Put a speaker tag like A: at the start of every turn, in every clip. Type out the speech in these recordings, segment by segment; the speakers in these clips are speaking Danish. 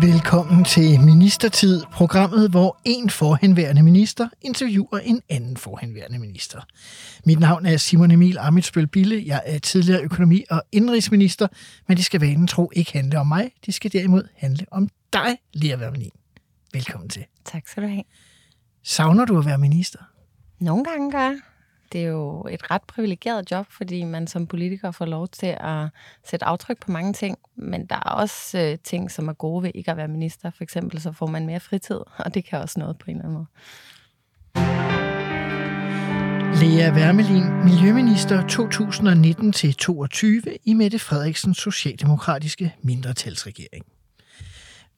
A: Velkommen til Ministertid, programmet, hvor en forhenværende minister interviewer en anden forhenværende minister. Mit navn er Simon Emil Amitsbøl Bille. Jeg er tidligere økonomi- og indrigsminister, men det skal vanen tro ikke handle om mig. Det skal derimod handle om dig, Lea Wermelin. Velkommen til.
B: Tak skal du have.
A: Savner du at være minister?
B: Nogle gange gør jeg. Det er jo et ret privilegeret job, fordi man som politiker får lov til at sætte aftryk på mange ting. Men der er også øh, ting, som er gode ved ikke at være minister. For eksempel så får man mere fritid, og det kan også noget på en eller anden måde.
A: Lea Wermelin, Miljøminister 2019-22 i Mette Frederiksens socialdemokratiske mindretalsregering.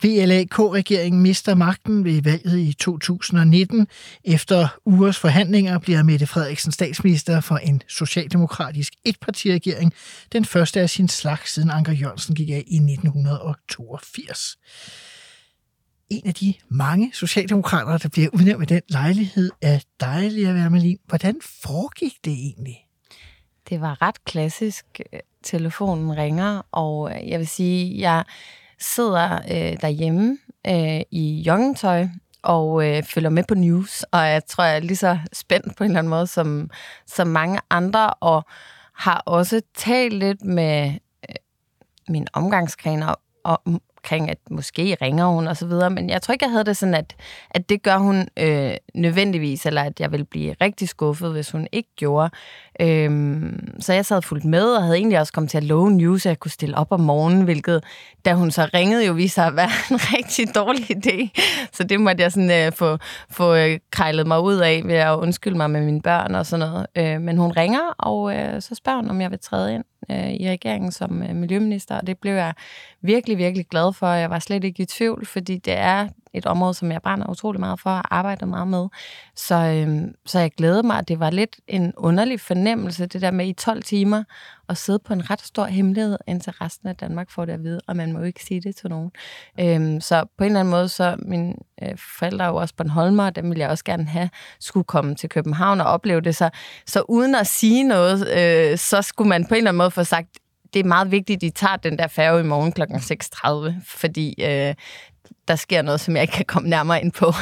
A: VLAK-regeringen mister magten ved valget i 2019. Efter ugers forhandlinger bliver Mette Frederiksen statsminister for en socialdemokratisk etpartiregering, den første af sin slags siden Anker Jørgensen gik af i 1982. En af de mange socialdemokrater, der bliver udnævnt med den lejlighed, er være med Wermelin. Hvordan foregik det egentlig?
B: Det var ret klassisk. Øh, telefonen ringer, og øh, jeg vil sige, jeg sidder øh, derhjemme øh, i joggingtøj og øh, følger med på news, og jeg tror, jeg er lige så spændt på en eller anden måde som, som mange andre, og har også talt lidt med øh, min omgangskræner om, omkring, at måske ringer hun og så videre, men jeg tror ikke, jeg havde det sådan, at, at det gør hun øh, nødvendigvis, eller at jeg vil blive rigtig skuffet, hvis hun ikke gjorde. Øhm, så jeg sad fuldt med, og havde egentlig også kommet til at love news, at jeg kunne stille op om morgenen, hvilket, da hun så ringede, jo viste sig at være en rigtig dårlig idé. Så det måtte jeg sådan øh, få, få øh, krejlet mig ud af, ved at undskylde mig med mine børn og sådan noget. Øh, men hun ringer, og øh, så spørger hun, om jeg vil træde ind øh, i regeringen som øh, miljøminister, og det blev jeg virkelig, virkelig glad for. Jeg var slet ikke i tvivl, fordi det er et område, som jeg brænder utrolig meget for og arbejder meget med. Så, øhm, så jeg glæder mig, at det var lidt en underlig fornemmelse, det der med i 12 timer at sidde på en ret stor hemmelighed, indtil resten af Danmark får det at vide, og man må jo ikke sige det til nogen. Øhm, så på en eller anden måde, så mine øh, forældre er jo også Bornholmer, og dem ville jeg også gerne have, skulle komme til København og opleve det. Så, så uden at sige noget, øh, så skulle man på en eller anden måde få sagt, det er meget vigtigt, at I tager den der færge i morgen kl. 6.30, fordi øh, der sker noget, som jeg ikke kan komme nærmere ind på.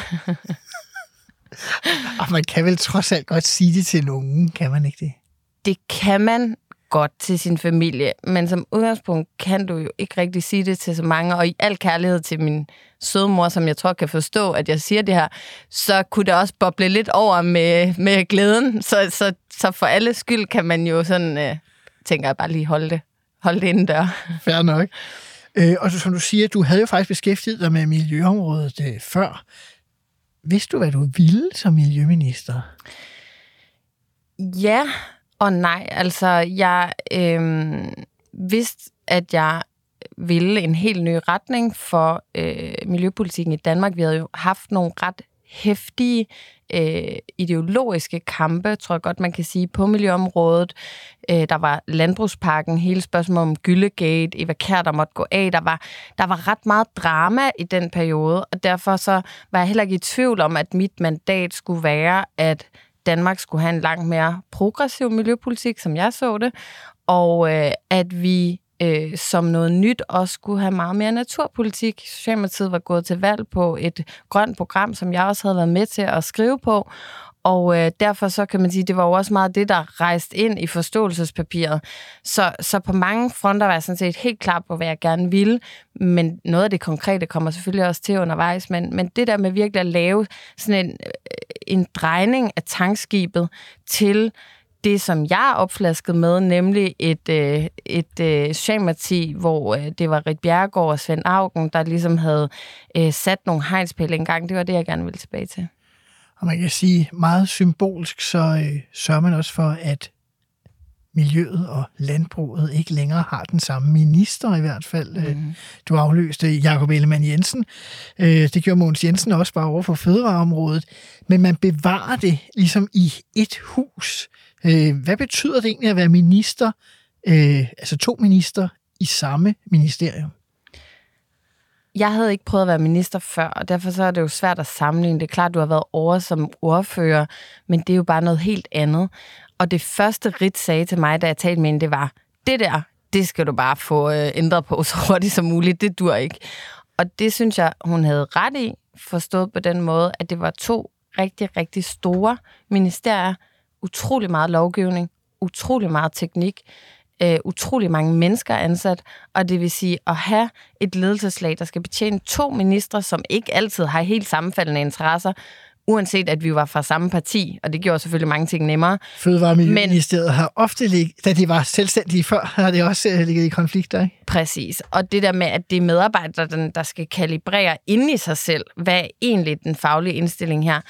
A: og man kan vel trods alt godt sige det til nogen, kan man ikke det?
B: Det kan man godt til sin familie, men som udgangspunkt kan du jo ikke rigtig sige det til så mange, og i al kærlighed til min søde mor, som jeg tror kan forstå, at jeg siger det her, så kunne det også boble lidt over med, med glæden, så, så, så for alle skyld kan man jo sådan, øh, tænker jeg bare lige holde det, holde det indendør.
A: Fair nok. Øh, og som du siger, du havde jo faktisk beskæftiget dig med miljøområdet øh, før. Vidste du, hvad du ville som miljøminister?
B: Ja og nej. Altså, jeg øh, vidste, at jeg ville en helt ny retning for øh, miljøpolitikken i Danmark. Vi havde jo haft nogle ret hæftige øh, ideologiske kampe, tror jeg godt, man kan sige, på miljøområdet. Øh, der var landbrugsparken, hele spørgsmålet om Gyllegate, Eva Kær, der måtte gå af. Der var, der var ret meget drama i den periode, og derfor så var jeg heller ikke i tvivl om, at mit mandat skulle være, at Danmark skulle have en langt mere progressiv miljøpolitik, som jeg så det, og øh, at vi øh, som noget nyt også skulle have meget mere naturpolitik. Socialdemokratiet var gået til valg på et grønt program, som jeg også havde været med til at skrive på, og øh, derfor så kan man sige, det var jo også meget det, der rejste ind i forståelsespapiret. Så, så på mange fronter var jeg sådan set helt klar på, hvad jeg gerne ville, men noget af det konkrete kommer selvfølgelig også til undervejs. Men, men det der med virkelig at lave sådan en, øh, en drejning af tankskibet til det, som jeg er opflasket med, nemlig et, øh, et øh, Socialdemokrati, hvor øh, det var Rit Bjergård og Svend Augen, der ligesom havde øh, sat nogle hegnspæle engang. Det var det, jeg gerne ville tilbage til.
A: Og man kan sige, meget symbolsk, så øh, sørger man også for, at miljøet og landbruget ikke længere har den samme minister i hvert fald. Mm. Du afløste Jakob Ellemann Jensen. Øh, det gjorde Mogens Jensen også bare over for fødevareområdet. Men man bevarer det ligesom i et hus. Øh, hvad betyder det egentlig at være minister, altså to minister i samme ministerium?
B: Jeg havde ikke prøvet at være minister før, og derfor så er det jo svært at sammenligne. Det er klart, du har været over som ordfører, men det er jo bare noget helt andet. Og det første Rit sagde til mig, da jeg talte med hende, det var, det der, det skal du bare få øh, ændret på så hurtigt som muligt. Det dur ikke. Og det synes jeg, hun havde ret i, forstået på den måde, at det var to rigtig, rigtig store ministerier, utrolig meget lovgivning, utrolig meget teknik, øh, utrolig mange mennesker ansat, og det vil sige at have et ledelseslag, der skal betjene to ministre, som ikke altid har helt sammenfaldende interesser, uanset at vi var fra samme parti, og det gjorde selvfølgelig mange ting nemmere.
A: Fødevareministeriet Men, har ofte, lig, da de var selvstændige før, har det også uh, ligget i konflikter, ikke?
B: Præcis. Og det der med, at det er medarbejdere, der skal kalibrere ind i sig selv, hvad er egentlig den faglige indstilling her,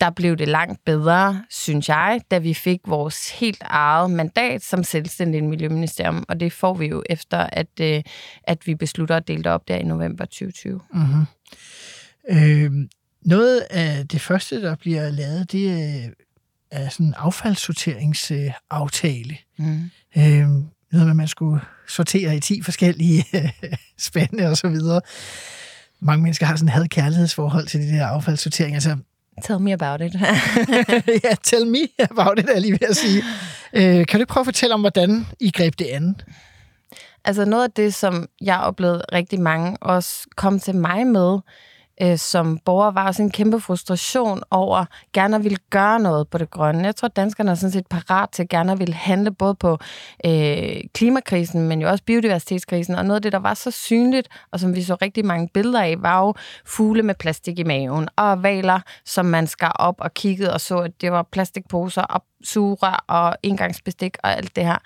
B: der blev det langt bedre, synes jeg, da vi fik vores helt eget mandat som selvstændig miljøministerium, og det får vi jo efter, at, øh, at vi beslutter at dele det op der i november 2020. Mm-hmm.
A: Øh, noget af det første, der bliver lavet, det er sådan en affaldssorteringsaftale. Mm. Øh, noget med, at man skulle sortere i 10 forskellige spande og så videre. Mange mennesker har sådan et had-kærlighedsforhold til det der affaldssortering. Altså,
B: Tell me about it.
A: ja, tell me about it, er lige ved at sige. Øh, kan du prøve at fortælle om, hvordan I greb det an?
B: Altså noget af det, som jeg oplevede rigtig mange også kom til mig med, øh, som borger var også en kæmpe frustration over gerne at ville gøre noget på det grønne. Jeg tror, at danskerne er sådan set parat til gerne at ville handle både på øh, klimakrisen, men jo også biodiversitetskrisen. Og noget af det, der var så synligt, og som vi så rigtig mange billeder af, var jo fugle med plastik i maven, og valer, som man skar op og kiggede og så, at det var plastikposer og sugerør og engangsbestik og alt det her.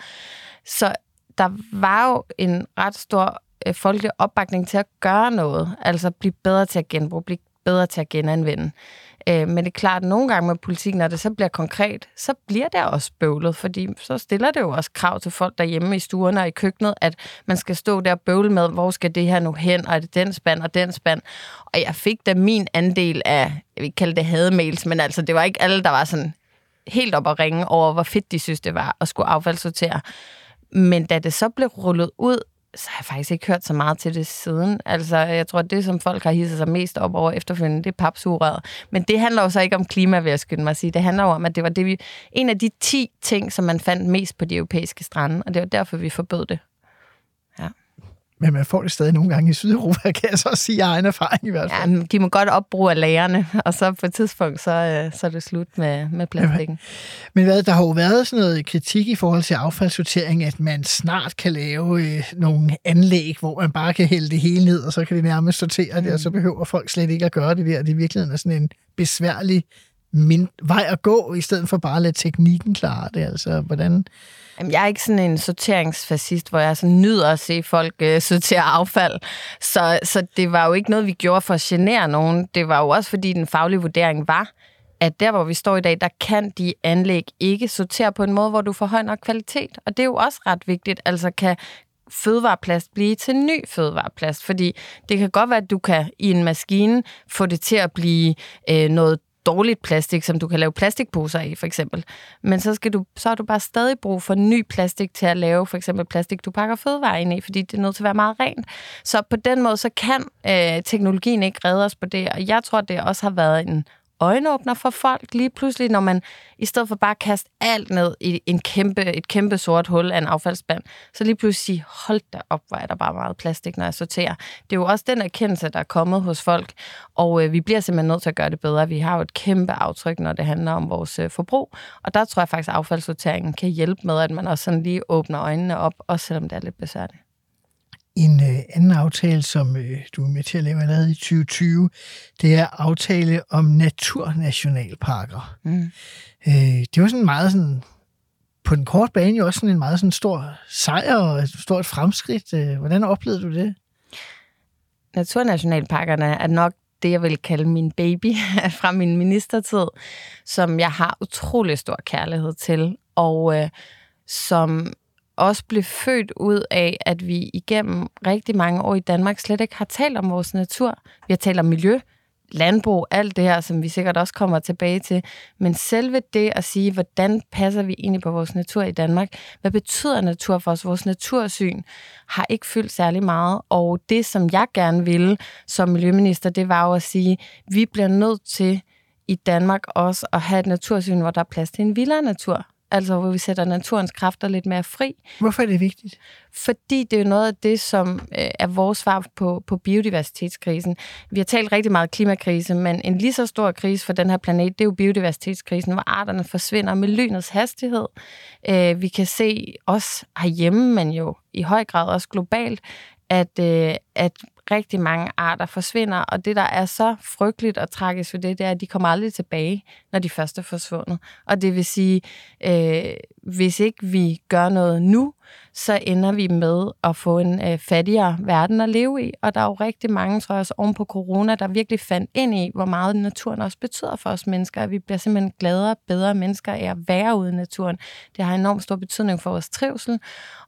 B: Så der var jo en ret stor øh, folkelig opbakning til at gøre noget, altså blive bedre til at genbruge, blive bedre til at genanvende. Øh, men det er klart, at nogle gange med politik, når det så bliver konkret, så bliver det også bøvlet, fordi så stiller det jo også krav til folk derhjemme i stuerne og i køkkenet, at man skal stå der og bøvle med, hvor skal det her nu hen, og er det den spand og den spand. Og jeg fik da min andel af, jeg vil ikke kalde det hademails, men altså det var ikke alle, der var sådan helt op at ringe over, hvor fedt de synes, det var at skulle affaldssortere. Men da det så blev rullet ud, så har jeg faktisk ikke hørt så meget til det siden. Altså, jeg tror, det, som folk har hisset sig mest op over efterfølgende, det er papsugerøret. Men det handler jo så ikke om klima, vil jeg skynde mig at sige. Det handler jo om, at det var det, vi, en af de 10 ting, som man fandt mest på de europæiske strande, og det var derfor, vi forbød det. Ja.
A: Men man får det stadig nogle gange i Sydeuropa, kan jeg så sige af egen erfaring i hvert fald.
B: Ja, de må godt opbruge af lagerne, og så på et tidspunkt, så, øh, så er det slut med, med plastikken.
A: Men hvad, der har jo været sådan noget kritik i forhold til affaldssortering, at man snart kan lave øh, nogle anlæg, hvor man bare kan hælde det hele ned, og så kan det nærmest sortere det, og så mm. behøver folk slet ikke at gøre det der. Det er virkelig er sådan en besværlig min vej at gå, i stedet for bare at lade teknikken klare det. Altså, hvordan...
B: Jamen, jeg er ikke sådan en sorteringsfascist, hvor jeg så nyder at se folk øh, sortere affald. Så, så det var jo ikke noget, vi gjorde for at genere nogen. Det var jo også, fordi den faglige vurdering var, at der, hvor vi står i dag, der kan de anlæg ikke sortere på en måde, hvor du får høj nok kvalitet. Og det er jo også ret vigtigt. Altså, kan fødevareplast blive til ny fødevareplast? Fordi det kan godt være, at du kan i en maskine få det til at blive øh, noget dårligt plastik, som du kan lave plastikposer i, for eksempel. Men så, skal du, så har du bare stadig brug for ny plastik til at lave for eksempel plastik, du pakker fødevarer ind i, fordi det er nødt til at være meget rent. Så på den måde, så kan øh, teknologien ikke redde os på det, og jeg tror, det også har været en øjenåbner for folk lige pludselig, når man i stedet for bare at kaste alt ned i en kæmpe, et kæmpe sort hul af en affaldsspand, så lige pludselig sige, hold da op, hvor er der bare meget plastik, når jeg sorterer. Det er jo også den erkendelse, der er kommet hos folk, og øh, vi bliver simpelthen nødt til at gøre det bedre. Vi har jo et kæmpe aftryk, når det handler om vores øh, forbrug, og der tror jeg faktisk, at affaldssorteringen kan hjælpe med, at man også sådan lige åbner øjnene op, også selvom det er lidt besværligt.
A: En øh, anden aftale, som øh, du er med til at lave allerede i 2020, det er aftale om naturnationalparker. Mm. Øh, det var sådan meget sådan, på den korte bane jo også sådan en meget sådan stor sejr og et stort fremskridt. Øh, hvordan oplevede du det?
B: Naturnationalparkerne er nok det, jeg vil kalde min baby fra min ministertid, som jeg har utrolig stor kærlighed til. Og øh, som også blev født ud af, at vi igennem rigtig mange år i Danmark slet ikke har talt om vores natur. Vi har talt om miljø, landbrug, alt det her, som vi sikkert også kommer tilbage til. Men selve det at sige, hvordan passer vi egentlig på vores natur i Danmark? Hvad betyder natur for os? Vores natursyn har ikke fyldt særlig meget. Og det, som jeg gerne ville som miljøminister, det var jo at sige, at vi bliver nødt til i Danmark også at have et natursyn, hvor der er plads til en vildere natur altså hvor vi sætter naturens kræfter lidt mere fri.
A: Hvorfor er det vigtigt?
B: Fordi det er jo noget af det, som øh, er vores svar på, på biodiversitetskrisen. Vi har talt rigtig meget klimakrise, men en lige så stor krise for den her planet, det er jo biodiversitetskrisen, hvor arterne forsvinder med lynets hastighed. Øh, vi kan se os herhjemme, men jo i høj grad også globalt, at, øh, at rigtig mange arter forsvinder, og det, der er så frygteligt og tragisk ved det, det er, at de kommer aldrig tilbage, når de først er forsvundet. Og det vil sige, øh, hvis ikke vi gør noget nu, så ender vi med at få en øh, fattigere verden at leve i. Og der er jo rigtig mange, tror jeg også, oven på corona, der virkelig fandt ind i, hvor meget naturen også betyder for os mennesker. At vi bliver simpelthen gladere, bedre mennesker af at være ude i naturen. Det har enormt stor betydning for vores trivsel,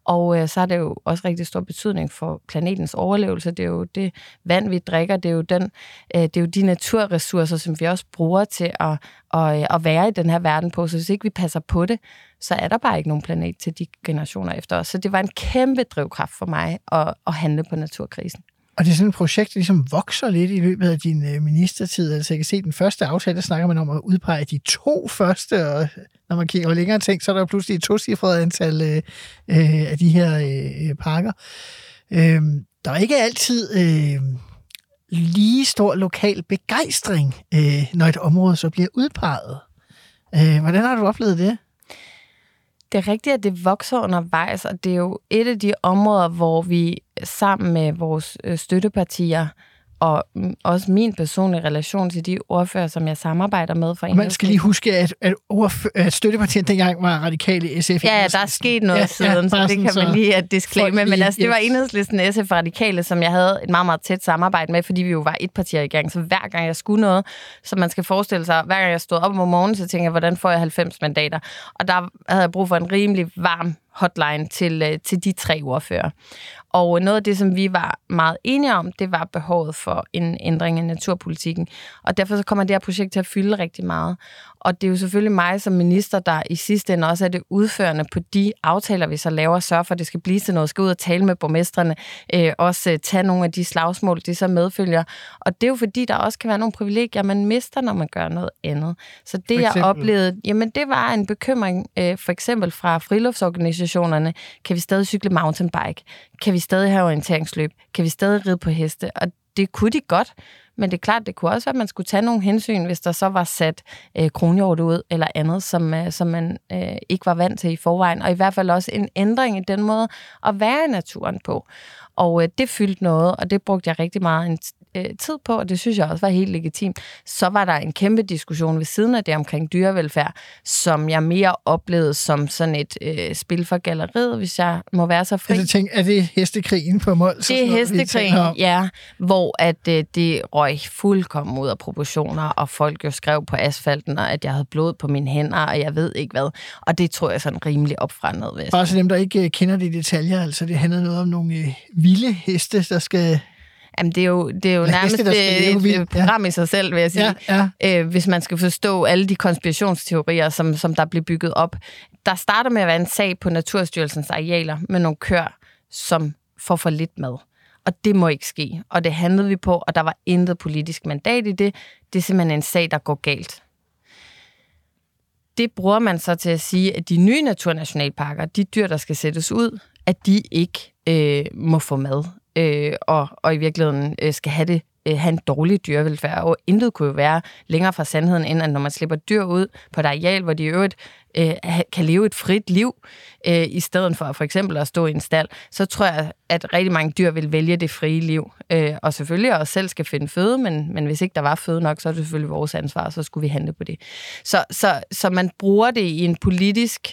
B: og øh, så har det jo også rigtig stor betydning for planetens overlevelse. Det er jo det vand, vi drikker, det er jo, den, øh, det er jo de naturressourcer, som vi også bruger til at, at, øh, at være i den her verden på. Så hvis ikke vi passer på det, så er der bare ikke nogen planet til de generationer efter os. Så det var en kæmpe drivkraft for mig at, at handle på naturkrisen.
A: Og det er sådan et projekt, der ligesom vokser lidt i løbet af din øh, ministertid. Altså jeg kan se, den første aftale, der snakker man om at udpege de to første, og når man kigger over længere ting, så er der pludselig et tocifret antal øh, øh, af de her øh, pakker. Øh, der er ikke altid øh, lige stor lokal begejstring, øh, når et område så bliver udpeget. Øh, hvordan har du oplevet det?
B: Det er rigtigt, at det vokser undervejs, og det er jo et af de områder, hvor vi sammen med vores øh, støttepartier og også min personlige relation til de ordfører, som jeg samarbejder med for
A: Man skal lige huske, at, at, at støttepartiet dengang var radikale SF.
B: Ja, ja, der er sket noget ja, siden, ja, så det kan man lige at disclaimer. Men altså, det var enhedslisten SF radikale, som jeg havde et meget, meget tæt samarbejde med, fordi vi jo var et parti i gang. Så hver gang jeg skulle noget, så man skal forestille sig, hver gang jeg stod op om morgenen, så tænkte jeg, hvordan får jeg 90 mandater? Og der havde jeg brug for en rimelig varm hotline til, øh, til de tre ordfører. Og noget af det, som vi var meget enige om, det var behovet for en ændring af naturpolitikken. Og derfor så kommer det her projekt til at fylde rigtig meget. Og det er jo selvfølgelig mig som minister, der i sidste ende også er det udførende på de aftaler, vi så laver, sørge for, at det skal blive til noget, skal ud og tale med borgmestrene, øh, også øh, tage nogle af de slagsmål, de så medfølger. Og det er jo fordi, der også kan være nogle privilegier, man mister, når man gør noget andet. Så det, jeg oplevede, jamen det var en bekymring, øh, for eksempel fra friluftsorganisationerne, kan vi stadig cykle mountainbike? Kan vi stadig have orienteringsløb? Kan vi stadig ride på heste? Og det kunne de godt, men det er klart, det kunne også være, at man skulle tage nogle hensyn, hvis der så var sat øh, kronhjort ud eller andet, som, øh, som man øh, ikke var vant til i forvejen. Og i hvert fald også en ændring i den måde at være i naturen på. Og øh, det fyldte noget, og det brugte jeg rigtig meget en øh, tid på, og det synes jeg også var helt legitimt. Så var der en kæmpe diskussion ved siden af det omkring dyrevelfærd, som jeg mere oplevede som sådan et øh, spil for galleriet, hvis jeg må være så fri.
A: Altså, tænk, er det hestekrigen på Mols?
B: Det er hestekrigen, ja, hvor at, øh, det røg fuldkommen ud af proportioner, og folk jo skrev på asfalten, at jeg havde blod på mine hænder, og jeg ved ikke hvad. Og det tror jeg sådan rimelig opfrandet ved.
A: Bare så dem, der ikke øh, kender de detaljer, altså det handler noget om nogle øh, vilde heste, der skal
B: Jamen, det er jo, det er jo nærmest det, et, et program ja. i sig selv, vil jeg sige. Ja, ja. Øh, hvis man skal forstå alle de konspirationsteorier, som, som der bliver bygget op. Der starter med at være en sag på Naturstyrelsens arealer med nogle kør, som får for lidt mad. Og det må ikke ske. Og det handlede vi på, og der var intet politisk mandat i det. Det er simpelthen en sag, der går galt. Det bruger man så til at sige, at de nye naturnationalparker, de dyr, der skal sættes ud, at de ikke øh, må få mad øh, og, og i virkeligheden øh, skal have det øh, have en dårlig dyrevelfærd. Og intet kunne jo være længere fra sandheden, end at når man slipper dyr ud på et areal, hvor de i øvrigt øh, kan leve et frit liv, øh, i stedet for for eksempel at stå i en stald, så tror jeg, at rigtig mange dyr vil vælge det frie liv. Øh, og selvfølgelig også selv skal finde føde, men, men hvis ikke der var føde nok, så er det selvfølgelig vores ansvar, så skulle vi handle på det. Så, så, så man bruger det i en politisk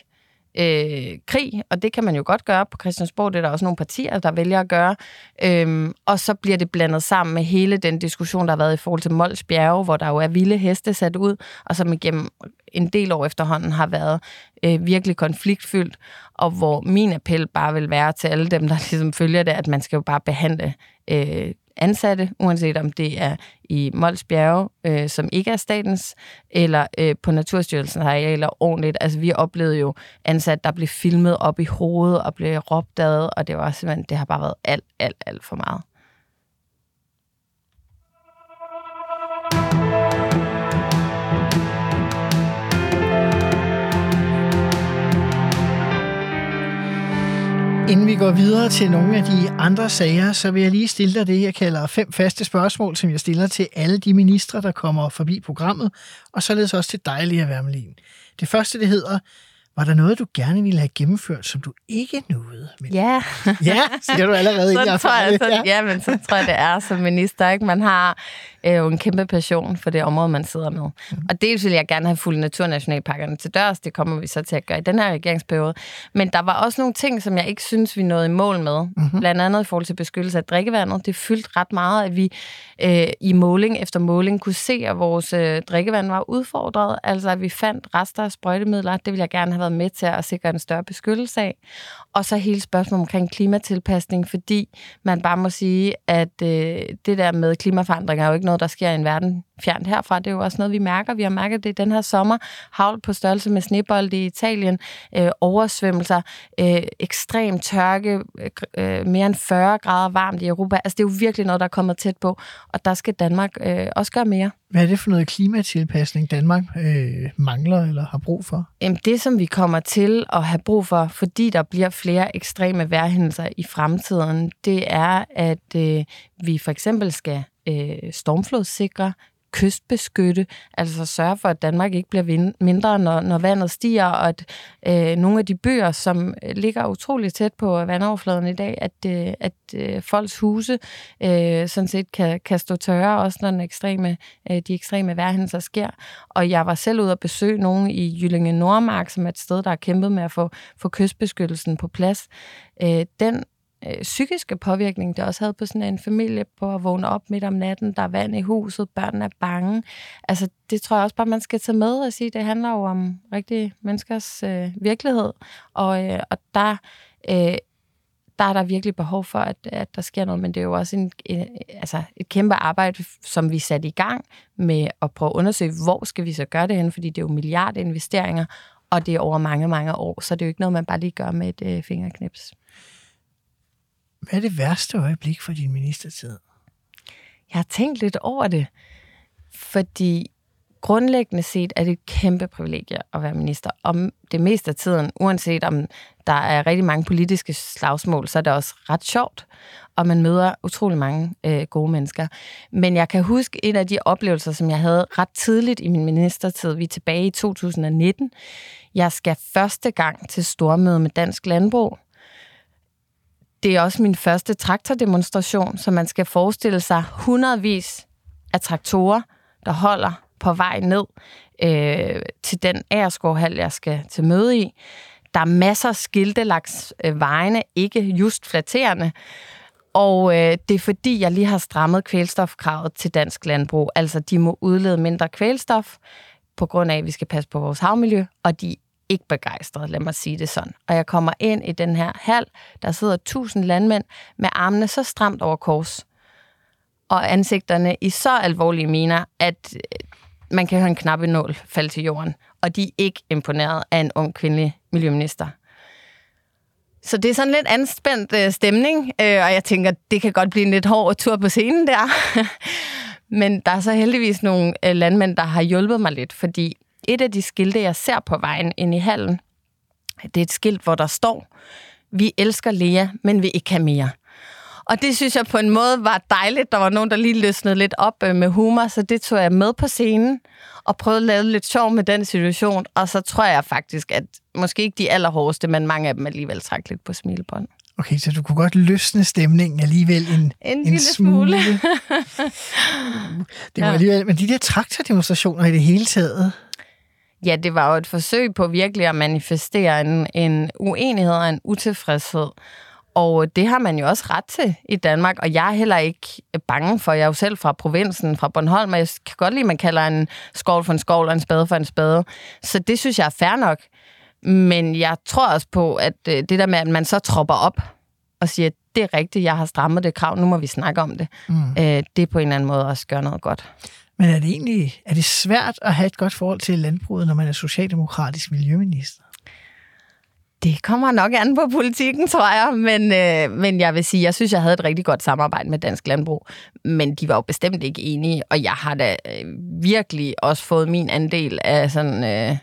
B: øh, krig, og det kan man jo godt gøre på Christiansborg. Det er der også nogle partier, der vælger at gøre. Øhm, og så bliver det blandet sammen med hele den diskussion, der har været i forhold til Mols Bjerge, hvor der jo er vilde heste sat ud, og som igennem en del år efterhånden har været øh, virkelig konfliktfyldt, og hvor min appel bare vil være til alle dem, der ligesom følger det, at man skal jo bare behandle øh, ansatte, uanset om det er i Mols Bjerge, øh, som ikke er statens, eller øh, på Naturstyrelsens arealer ordentligt. Altså, vi oplevede jo ansat, der blev filmet op i hovedet og blev råbt ad, og det var simpelthen, det har bare været alt, alt, alt for meget.
A: Inden vi går videre til nogle af de andre sager, så vil jeg lige stille dig det, jeg kalder fem faste spørgsmål, som jeg stiller til alle de ministre, der kommer forbi programmet, og således også til dig, Lea Wermelin. Det første, det hedder, var der noget, du gerne ville have gennemført, som du ikke nåede? Men...
B: Ja.
A: ja, siger du allerede
B: så
A: inden
B: tror jeg, så, ja. men så tror jeg, det er som minister. Ikke? Man har øh, en kæmpe passion for det område, man sidder med. Mm. Og dels vil jeg gerne have fuldt naturnationalparkerne til dørs. Det kommer vi så til at gøre i den her regeringsperiode. Men der var også nogle ting, som jeg ikke synes, vi nåede i mål med. Mm-hmm. Blandt andet i forhold til beskyttelse af drikkevandet. Det fyldte ret meget, at vi øh, i måling efter måling kunne se, at vores øh, drikkevand var udfordret. Altså, at vi fandt rester af sprøjtemidler. Det vil jeg gerne have været med til at sikre en større beskyttelse af. Og så hele spørgsmålet omkring klimatilpasning, fordi man bare må sige, at øh, det der med klimaforandring er jo ikke noget, der sker i en verden fjernt herfra. Det er jo også noget, vi mærker. Vi har mærket det den her sommer. Havl på størrelse med snebold i Italien, øh, oversvømmelser, øh, ekstrem tørke, øh, mere end 40 grader varmt i Europa. Altså, det er jo virkelig noget, der er kommet tæt på, og der skal Danmark øh, også gøre mere.
A: Hvad er det for noget klimatilpasning, Danmark øh, mangler eller har brug for?
B: Jamen, det, som vi kommer til at have brug for, fordi der bliver flere ekstreme vejrhændelser i fremtiden, det er, at øh, vi for eksempel skal øh, stormflodssikre, kystbeskytte, altså sørge for, at Danmark ikke bliver mindre, når, når vandet stiger, og at øh, nogle af de byer, som øh, ligger utroligt tæt på vandoverfladen i dag, at, øh, at øh, folks huse øh, sådan set kan, kan stå tørre, også når den ekstreme, øh, de ekstreme vejrhændelser sker. Og jeg var selv ude at besøge nogen i Jyllinge Nordmark, som er et sted, der har kæmpet med at få, få kystbeskyttelsen på plads. Øh, den øh, psykiske påvirkning, det også havde på sådan en familie, på at vågne op midt om natten, der er vand i huset, børnene er bange. Altså, det tror jeg også bare, man skal tage med og sige, det handler jo om rigtige menneskers øh, virkelighed, og, øh, og der, øh, der er der virkelig behov for, at, at der sker noget, men det er jo også en, en, altså et kæmpe arbejde, som vi satte i gang med at prøve at undersøge, hvor skal vi så gøre det hen, fordi det er jo milliardinvesteringer, og det er over mange, mange år, så det er jo ikke noget, man bare lige gør med et øh, fingerknips.
A: Hvad er det værste øjeblik for din ministertid?
B: Jeg har tænkt lidt over det, fordi grundlæggende set er det et kæmpe privilegie at være minister. Om det meste af tiden, uanset om der er rigtig mange politiske slagsmål, så er det også ret sjovt, og man møder utrolig mange øh, gode mennesker. Men jeg kan huske en af de oplevelser, som jeg havde ret tidligt i min ministertid. Vi er tilbage i 2019. Jeg skal første gang til stormøde med Dansk Landbrug, det er også min første traktordemonstration, så man skal forestille sig hundredvis af traktorer, der holder på vej ned øh, til den æreskovhal, jeg skal til møde i. Der er masser af skilte langs øh, vejene, ikke just flatterende. Og øh, det er fordi, jeg lige har strammet kvælstofkravet til dansk landbrug. Altså, de må udlede mindre kvælstof, på grund af, at vi skal passe på vores havmiljø, og de ikke begejstret, lad mig sige det sådan. Og jeg kommer ind i den her hal, der sidder tusind landmænd med armene så stramt over kors, og ansigterne i så alvorlige miner, at øh, man kan høre en knappe nål falde til jorden. Og de er ikke imponeret af en ung kvindelig miljøminister. Så det er sådan lidt anspændt øh, stemning, øh, og jeg tænker, det kan godt blive en lidt hård tur på scenen der. Men der er så heldigvis nogle øh, landmænd, der har hjulpet mig lidt, fordi et af de skilte, jeg ser på vejen ind i hallen, det er et skilt, hvor der står, vi elsker Lea, men vi ikke have mere. Og det synes jeg på en måde var dejligt. Der var nogen, der lige løsnede lidt op øh, med humor, så det tog jeg med på scenen og prøvede at lave lidt sjov med den situation. Og så tror jeg faktisk, at måske ikke de allerhårdeste, men mange af dem alligevel trak lidt på smilebånd.
A: Okay, så du kunne godt løsne stemningen alligevel en,
B: en, en smule. smule.
A: det var ja. alligevel, men de der traktordemonstrationer i det hele taget,
B: ja, det var jo et forsøg på virkelig at manifestere en, en uenighed og en utilfredshed. Og det har man jo også ret til i Danmark, og jeg er heller ikke bange for, jeg er jo selv fra provinsen, fra Bornholm, og jeg kan godt lide, at man kalder en skål for en skål og en spade for en spade. Så det synes jeg er fair nok. Men jeg tror også på, at øh, det der med, at man så tropper op og siger, det er rigtigt, jeg har strammet det krav, nu må vi snakke om det. Mm. Øh, det på en eller anden måde også gør noget godt.
A: Men er det egentlig er det svært at have et godt forhold til landbruget, når man er socialdemokratisk miljøminister?
B: Det kommer nok an på politikken, tror jeg. Men, øh, men jeg vil sige, jeg synes, jeg havde et rigtig godt samarbejde med Dansk Landbrug. Men de var jo bestemt ikke enige, og jeg har da øh, virkelig også fået min andel af sådan øh,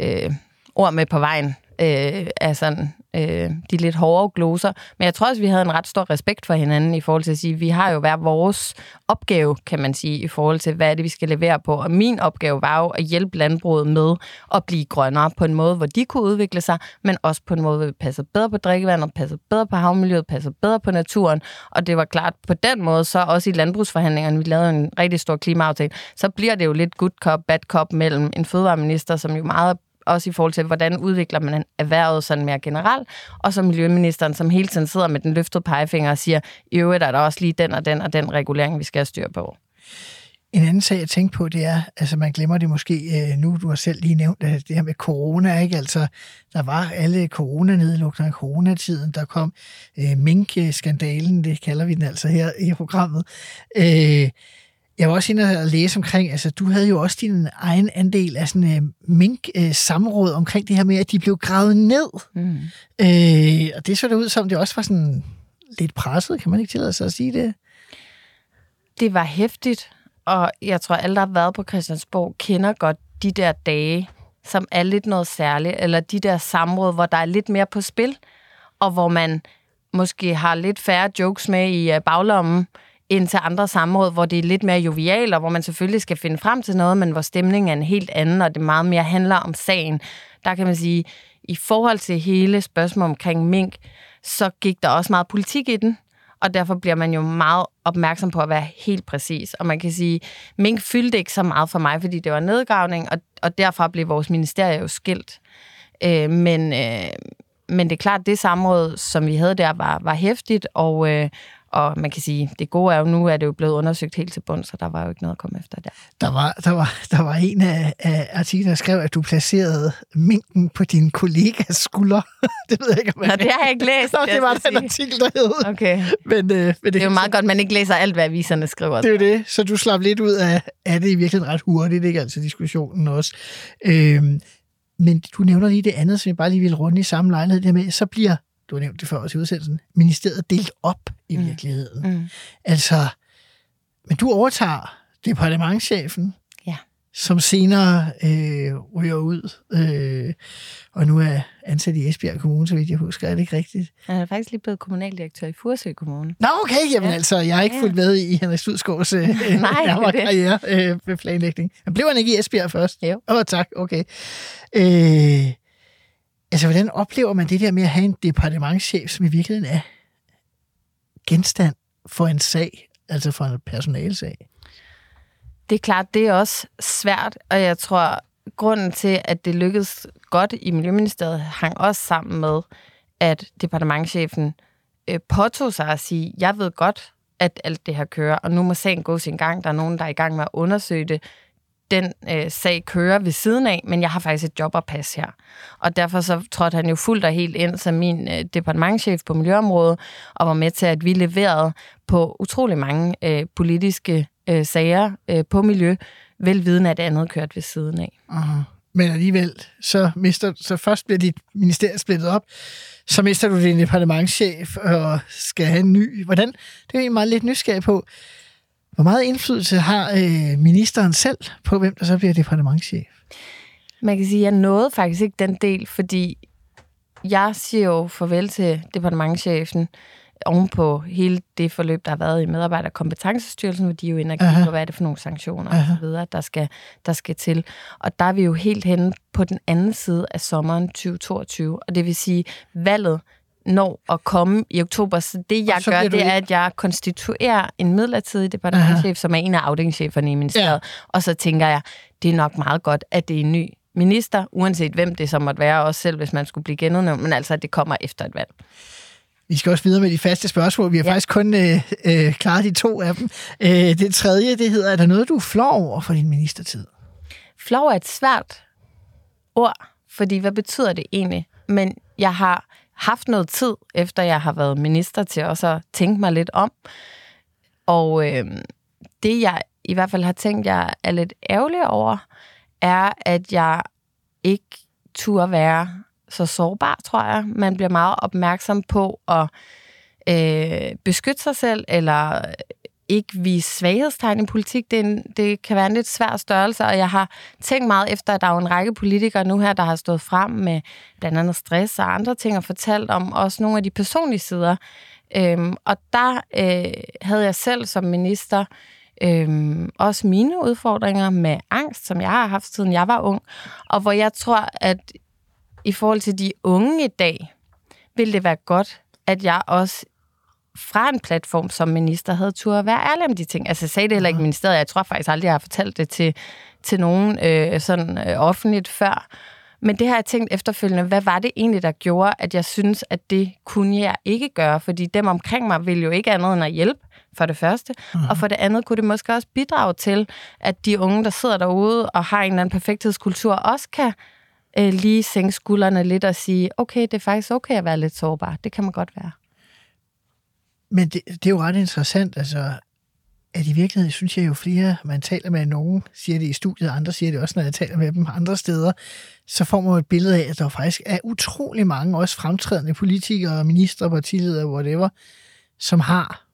B: øh, ord med på vejen øh, af sådan øh, de lidt hårde gloser. Men jeg tror også, vi havde en ret stor respekt for hinanden i forhold til at sige, vi har jo hver vores opgave, kan man sige, i forhold til, hvad er det, vi skal levere på. Og min opgave var jo at hjælpe landbruget med at blive grønnere på en måde, hvor de kunne udvikle sig, men også på en måde, hvor vi passer bedre på drikkevandet, passer bedre på havmiljøet, passer bedre på naturen. Og det var klart, på den måde, så også i landbrugsforhandlingerne, vi lavede en rigtig stor klimaaftale, så bliver det jo lidt good cop, bad cop mellem en fødevareminister, som jo meget også i forhold til, hvordan udvikler man erhvervet sådan mere generelt, og så miljøministeren, som hele tiden sidder med den løftede pegefinger og siger, i øvrigt er der også lige den og den og den regulering, vi skal have styr på.
A: En anden sag, jeg tænker på, det er, altså man glemmer det måske øh, nu, du har selv lige nævnt øh, det her med corona, ikke? Altså, der var alle coronanedlukninger i coronatiden, der kom øh, mink-skandalen, det kalder vi den altså her i programmet. Øh, jeg var også inde og læse omkring, altså du havde jo også din egen andel af sådan uh, mink-samråd uh, omkring det her med, at de blev gravet ned. Mm. Uh, og det så det ud som, det også var sådan lidt presset, kan man ikke tillade sig at sige det?
B: Det var hæftigt, og jeg tror, alle, der har været på Christiansborg, kender godt de der dage, som er lidt noget særligt, eller de der samråd, hvor der er lidt mere på spil, og hvor man måske har lidt færre jokes med i baglommen, ind til andre samråd, hvor det er lidt mere jovial, og hvor man selvfølgelig skal finde frem til noget, men hvor stemningen er en helt anden, og det meget mere handler om sagen. Der kan man sige, i forhold til hele spørgsmålet omkring mink, så gik der også meget politik i den, og derfor bliver man jo meget opmærksom på at være helt præcis. Og man kan sige, mink fyldte ikke så meget for mig, fordi det var nedgravning, og, og derfor blev vores ministerie jo skilt. Øh, men, øh, men det er klart, at det samråd, som vi havde der, var, var hæftigt, og, øh, og man kan sige, det gode er jo nu, at det jo blevet undersøgt helt til bund, så der var jo ikke noget at komme efter der.
A: Der var, der var, der var en af, af artiklerne, der skrev, at du placerede minken på din kollegas skulder. det ved jeg ikke, om
B: jeg Nå, det har jeg ikke læst.
A: Nå, det var den artikel, der hed.
B: Okay.
A: Men, øh, men det,
B: det er jo meget godt, man ikke læser alt, hvad aviserne skriver.
A: Det er jo det, så du slap lidt ud af, af det i virkeligheden ret hurtigt, ikke? Altså diskussionen også. Øhm, men du nævner lige det andet, som jeg bare lige vil runde i samme lejlighed, det med, så bliver du har nævnt det før også i udsendelsen, ministeriet delt op i mm. virkeligheden. Mm. Altså, men du overtager departementchefen,
B: ja.
A: som senere øh, ryger ud, øh, og nu er ansat i Esbjerg Kommune, så vidt jeg husker. Er det ikke rigtigt?
B: Han er faktisk lige blevet kommunaldirektør i Furesø Kommune.
A: Nå, okay. Jamen ja. altså, jeg har ikke ja. fulgt med i Henrik Studsgaards øh,
B: Nej,
A: karriere øh, planlægning. Men blev han ikke i Esbjerg først?
B: Jo.
A: Åh, oh, tak. Okay. Øh, Altså, hvordan oplever man det der med at have en departementschef, som i virkeligheden er genstand for en sag, altså for en personalsag?
B: Det er klart, det er også svært, og jeg tror, grunden til, at det lykkedes godt i Miljøministeriet, hang også sammen med, at departementchefen øh, påtog sig at sige, jeg ved godt, at alt det her kører, og nu må sagen gå sin gang. Der er nogen, der er i gang med at undersøge det den øh, sag kører ved siden af, men jeg har faktisk et job at passe her. Og derfor så trådte han jo fuldt og helt ind som min øh, departementchef på miljøområdet, og var med til, at vi leverede på utrolig mange øh, politiske øh, sager øh, på miljø, velviden at det andet kørt ved siden af.
A: Aha. Men alligevel, så, mister, så først bliver dit ministerie splittet op, så mister du din departementchef og skal have en ny. Hvordan? Det er jeg meget lidt nysgerrig på. Hvor meget indflydelse har øh, ministeren selv på, hvem der så bliver departementchef?
B: Man kan sige, at jeg nåede faktisk ikke den del, fordi jeg siger jo farvel til departementchefen oven på hele det forløb, der har været i medarbejderkompetence hvor de jo ind og hvad er det for nogle sanktioner Aha. og så videre, der skal, der skal til. Og der er vi jo helt henne på den anden side af sommeren 2022, og det vil sige, valget når at komme i oktober. Så det, jeg så gør, det er, at jeg konstituerer en midlertidig departementchef, som er en af afdelingscheferne i ministeriet. Ja. Og så tænker jeg, det er nok meget godt, at det er en ny minister, uanset hvem det så måtte være, også selv hvis man skulle blive genudnævnt, men altså, at det kommer efter et valg.
A: Vi skal også videre med de faste spørgsmål. Vi har ja. faktisk kun øh, øh, klaret de to af dem. Øh, det tredje, det hedder, er der noget, du er flov over for din ministertid?
B: Flov er et svært ord, fordi hvad betyder det egentlig? Men jeg har haft noget tid, efter jeg har været minister, til også at tænke mig lidt om. Og øh, det, jeg i hvert fald har tænkt, jeg er lidt ærgerlig over, er, at jeg ikke turde være så sårbar, tror jeg. Man bliver meget opmærksom på at øh, beskytte sig selv, eller ikke vise svaghedstegn i politik. Det, en, det kan være en lidt svær størrelse, og jeg har tænkt meget efter, at der er en række politikere nu her, der har stået frem med blandt andet stress og andre ting, og fortalt om også nogle af de personlige sider. Øhm, og der øh, havde jeg selv som minister øhm, også mine udfordringer med angst, som jeg har haft siden jeg var ung, og hvor jeg tror, at i forhold til de unge i dag, ville det være godt, at jeg også fra en platform som minister havde tur at være ærlig om de ting. Altså, jeg sagde det heller ikke i ministeriet. Jeg tror faktisk aldrig, jeg har fortalt det til, til nogen øh, sådan øh, offentligt før. Men det har jeg tænkt efterfølgende, hvad var det egentlig, der gjorde, at jeg synes, at det kunne jeg ikke gøre? Fordi dem omkring mig ville jo ikke andet end at hjælpe, for det første. Mm. Og for det andet kunne det måske også bidrage til, at de unge, der sidder derude og har en eller anden perfekthedskultur, også kan øh, lige sænke skuldrene lidt og sige, okay, det er faktisk okay at være lidt sårbar. Det kan man godt være.
A: Men det, det er jo ret interessant, altså, at i virkeligheden synes jeg jo flere, man taler med nogen, siger det i studiet, andre siger det også, når jeg taler med dem andre steder, så får man et billede af, at der faktisk er utrolig mange, også fremtrædende politikere, minister, partiledere, whatever, som har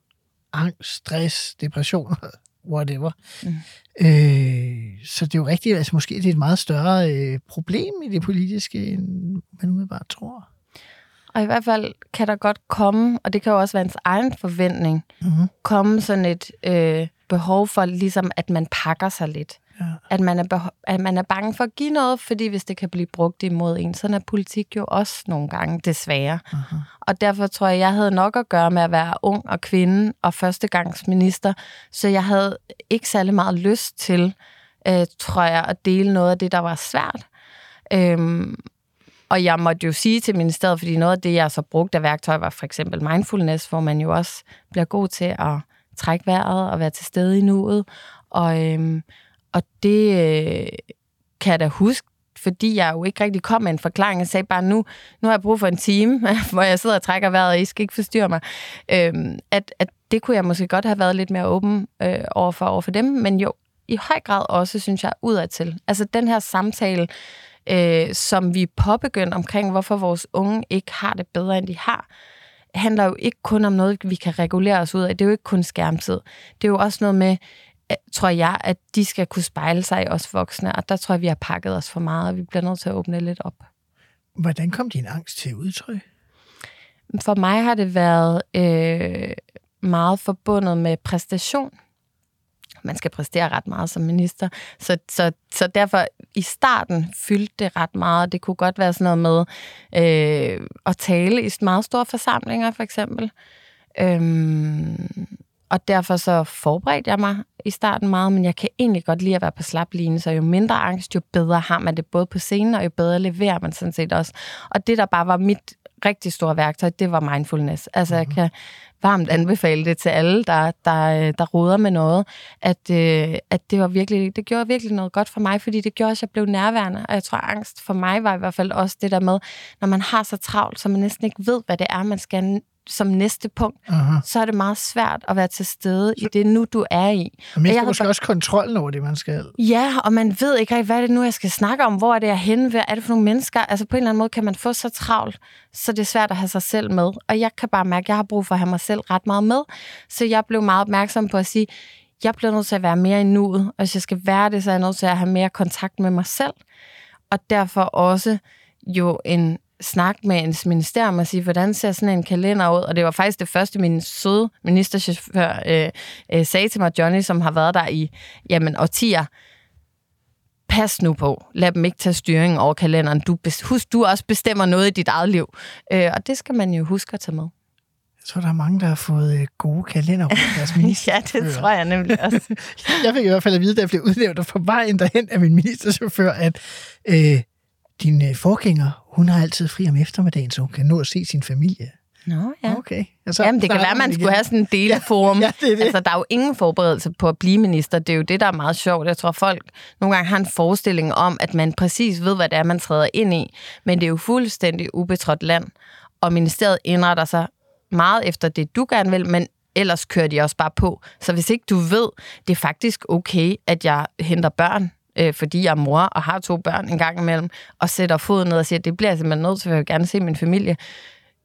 A: angst, stress, depression, whatever. Mm. Øh, så det er jo rigtigt, altså måske det er et meget større øh, problem i det politiske, end man umiddelbart tror.
B: Og i hvert fald kan der godt komme, og det kan jo også være ens egen forventning, mm-hmm. komme sådan et øh, behov for ligesom, at man pakker sig lidt. Ja. At, man er at man er bange for at give noget, fordi hvis det kan blive brugt imod en, så er politik jo også nogle gange desværre. Uh-huh. Og derfor tror jeg, jeg havde nok at gøre med at være ung og kvinde og førstegangsminister, så jeg havde ikke særlig meget lyst til, øh, tror jeg, at dele noget af det, der var svært. Øhm, og jeg måtte jo sige til ministeriet, fordi noget af det, jeg så brugte af værktøj, var for eksempel mindfulness, hvor man jo også bliver god til at trække vejret og være til stede i nuet. Og, øhm, og det øh, kan jeg da huske, fordi jeg jo ikke rigtig kom med en forklaring. Jeg sagde bare, nu, nu har jeg brug for en time, hvor jeg sidder og trækker vejret, og I skal ikke forstyrre mig. Øhm, at, at det kunne jeg måske godt have været lidt mere åben øh, overfor, over for dem, men jo, i høj grad også, synes jeg, udadtil. Altså den her samtale, øh, som vi påbegyndte omkring, hvorfor vores unge ikke har det bedre, end de har, handler jo ikke kun om noget, vi kan regulere os ud af. Det er jo ikke kun skærmtid. Det er jo også noget med, tror jeg, at de skal kunne spejle sig i os voksne, og der tror jeg, vi har pakket os for meget, og vi bliver nødt til at åbne lidt op.
A: Hvordan kom din angst til udtryk?
B: For mig har det været øh, meget forbundet med præstation. Man skal præstere ret meget som minister. Så, så, så derfor i starten fyldte det ret meget. Det kunne godt være sådan noget med øh, at tale i meget store forsamlinger, for eksempel. Øhm, og derfor så forberedte jeg mig i starten meget, men jeg kan egentlig godt lide at være på slapline, så jo mindre angst, jo bedre har man det både på scenen, og jo bedre leverer man sådan set også. Og det, der bare var mit rigtig store værktøj, det var mindfulness. Altså, jeg mhm. kan varmt anbefale det til alle, der, der, der roder med noget, at, øh, at det, var virkelig, det gjorde virkelig noget godt for mig, fordi det gjorde, at jeg blev nærværende. Og jeg tror, angst for mig var i hvert fald også det der med, når man har så travlt, så man næsten ikke ved, hvad det er, man skal som næste punkt, Aha. så er det meget svært at være til stede så... i det nu, du er i.
A: Og man skal måske bare... også kontrollen over det, man skal.
B: Ja, og man ved ikke hvad er det nu, jeg skal snakke om? Hvor er det, jeg henne? Hvad er det for nogle mennesker? Altså på en eller anden måde kan man få så travlt, så det er svært at have sig selv med. Og jeg kan bare mærke, at jeg har brug for at have mig selv ret meget med. Så jeg blev meget opmærksom på at sige, jeg bliver nødt til at være mere i nuet, og hvis jeg skal være det, så er jeg nødt til at have mere kontakt med mig selv. Og derfor også jo en snak med ens ministerium og sige, hvordan ser sådan en kalender ud? Og det var faktisk det første, min søde ministerchauffør øh, øh, sagde til mig, Johnny, som har været der i jamen, årtier. Pas nu på. Lad dem ikke tage styringen over kalenderen. Du, husk, du også bestemmer noget i dit eget liv. Øh, og det skal man jo huske at tage med.
A: Så er der mange, der har fået øh, gode kalender på deres minister.
B: ja, det tror jeg nemlig også.
A: jeg fik i hvert fald at vide, da jeg blev udnævnt på vejen derhen af min ministerchauffør, at øh, din øh, forgænger, hun har altid fri om eftermiddagen, så hun kan nå at se sin familie.
B: Nå, ja.
A: Okay. Ja, så
B: Jamen, det kan være, at man
A: igen.
B: skulle have sådan en deleforum.
A: Ja, ja, det det.
B: Altså, der er jo ingen forberedelse på at blive minister. Det er jo det, der er meget sjovt. Jeg tror, folk nogle gange har en forestilling om, at man præcis ved, hvad det er, man træder ind i. Men det er jo fuldstændig ubetrådt land. Og ministeriet indretter sig meget efter det, du gerne vil, men ellers kører de også bare på. Så hvis ikke du ved, det er faktisk okay, at jeg henter børn, øh, fordi jeg er mor og har to børn en gang imellem, og sætter foden ned og siger, det bliver jeg simpelthen nødt til, for jeg vil gerne se min familie,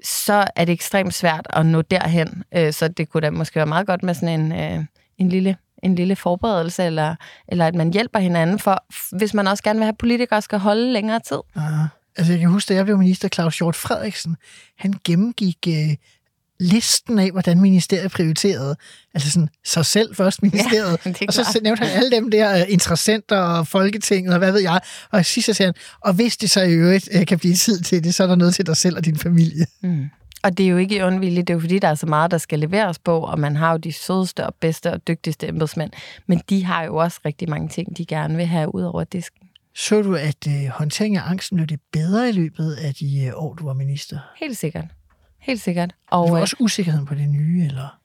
B: så er det ekstremt svært at nå derhen. Øh, så det kunne da måske være meget godt med sådan en, øh, en, lille, en lille forberedelse, eller, eller at man hjælper hinanden, for hvis man også gerne vil have, at politikere skal holde længere tid.
A: Aha. altså, jeg kan huske, da jeg blev minister, Claus Hjort Frederiksen, han gennemgik øh, listen af, hvordan ministeriet prioriterede. Altså sådan, sig selv først, ministeriet.
B: Ja,
A: og så nævnte han alle dem der øh, interessenter og Folketinget, og hvad ved jeg. Og sidst så sagde han, og hvis det så i øvrigt øh, kan blive tid til det, så er der noget til dig selv og din familie.
B: Mm. Og det er jo ikke ondvilje, det er jo fordi, der er så meget, der skal leveres på, og man har jo de sødeste og bedste og dygtigste embedsmænd. Men de har jo også rigtig mange ting, de gerne vil have ud over disken.
A: Så du, at øh, håndtering af angsten blev det bedre i løbet af de øh, år, du var minister?
B: Helt sikkert. Helt sikkert.
A: Og var
B: øh,
A: også usikkerheden på det nye, eller?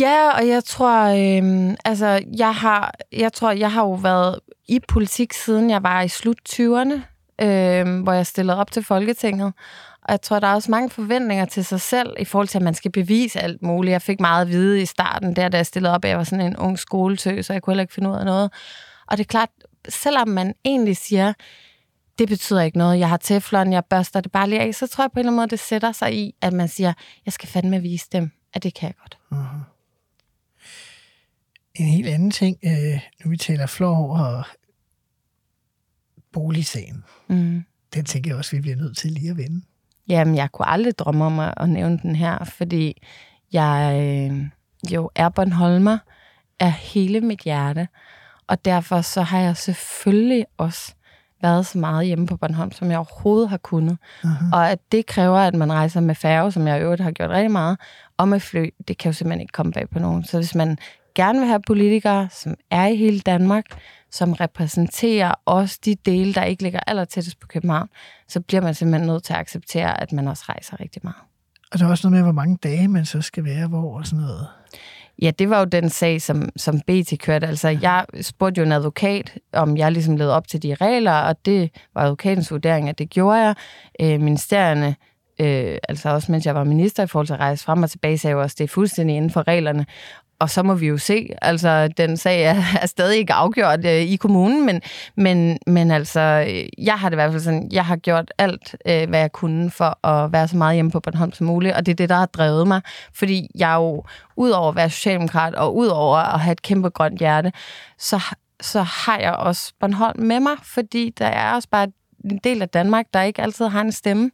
B: Ja, og jeg tror, øh, altså, jeg har, jeg tror, jeg har jo været i politik siden jeg var i slut 20'erne, øh, hvor jeg stillede op til Folketinget. Og jeg tror, der er også mange forventninger til sig selv i forhold til, at man skal bevise alt muligt. Jeg fik meget at vide i starten, der da jeg stillede op, at jeg var sådan en ung skoletø, så jeg kunne heller ikke finde ud af noget. Og det er klart, selvom man egentlig siger, det betyder ikke noget, jeg har teflon, jeg børster det bare lige af, så tror jeg på en eller anden måde, det sætter sig i, at man siger, jeg skal fandme vise dem, at det kan jeg godt.
A: En helt anden ting, øh, nu vi taler flår og boligsagen,
B: Mm.
A: den tænker jeg også, vi bliver nødt til lige at vende.
B: Jamen, jeg kunne aldrig drømme om at, at nævne den her, fordi jeg øh, jo er Bornholmer af hele mit hjerte, og derfor så har jeg selvfølgelig også været så meget hjemme på Bornholm, som jeg overhovedet har kunnet. Uh-huh. Og at det kræver, at man rejser med færge, som jeg i øvrigt har gjort rigtig meget, og med fly, det kan jo simpelthen ikke komme bag på nogen. Så hvis man gerne vil have politikere, som er i hele Danmark, som repræsenterer også de dele, der ikke ligger aller tættest på København, så bliver man simpelthen nødt til at acceptere, at man også rejser rigtig meget.
A: Og der er også noget med, hvor mange dage man så skal være hvor og sådan noget.
B: Ja, det var jo den sag, som, som BT kørte. Altså, jeg spurgte jo en advokat, om jeg ligesom levede op til de regler, og det var advokatens vurdering, at det gjorde jeg. Øh, ministerierne, øh, altså også mens jeg var minister i forhold til at rejse frem og tilbage, sagde jo også, at det er fuldstændig inden for reglerne. Og så må vi jo se, altså den sag er, er stadig ikke afgjort øh, i kommunen, men, men, men altså, øh, jeg har det i hvert fald sådan, jeg har gjort alt, øh, hvad jeg kunne for at være så meget hjemme på Bornholm som muligt, og det er det, der har drevet mig, fordi jeg jo, udover at være socialdemokrat, og udover at have et kæmpe grønt hjerte, så, så har jeg også Bornholm med mig, fordi der er også bare en del af Danmark, der ikke altid har en stemme.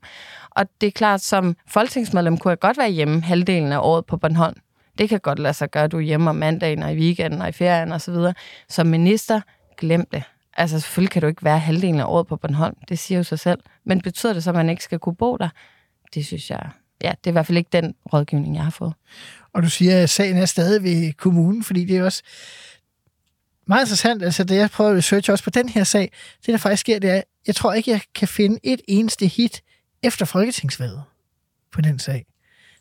B: Og det er klart, som folketingsmedlem kunne jeg godt være hjemme halvdelen af året på Bornholm. Det kan godt lade sig gøre, du er hjemme om mandagen og i weekenden og i ferien og så videre. Som minister, glem det. Altså selvfølgelig kan du ikke være halvdelen af året på Bornholm. Det siger jo sig selv. Men betyder det så, at man ikke skal kunne bo der? Det synes jeg, ja, det er i hvert fald ikke den rådgivning, jeg har fået.
A: Og du siger, at sagen er stadig ved kommunen, fordi det er også meget interessant. Altså, det jeg prøver at researche også på den her sag, det der faktisk sker, det er, jeg tror ikke, jeg kan finde et eneste hit efter folketingsvalget på den sag.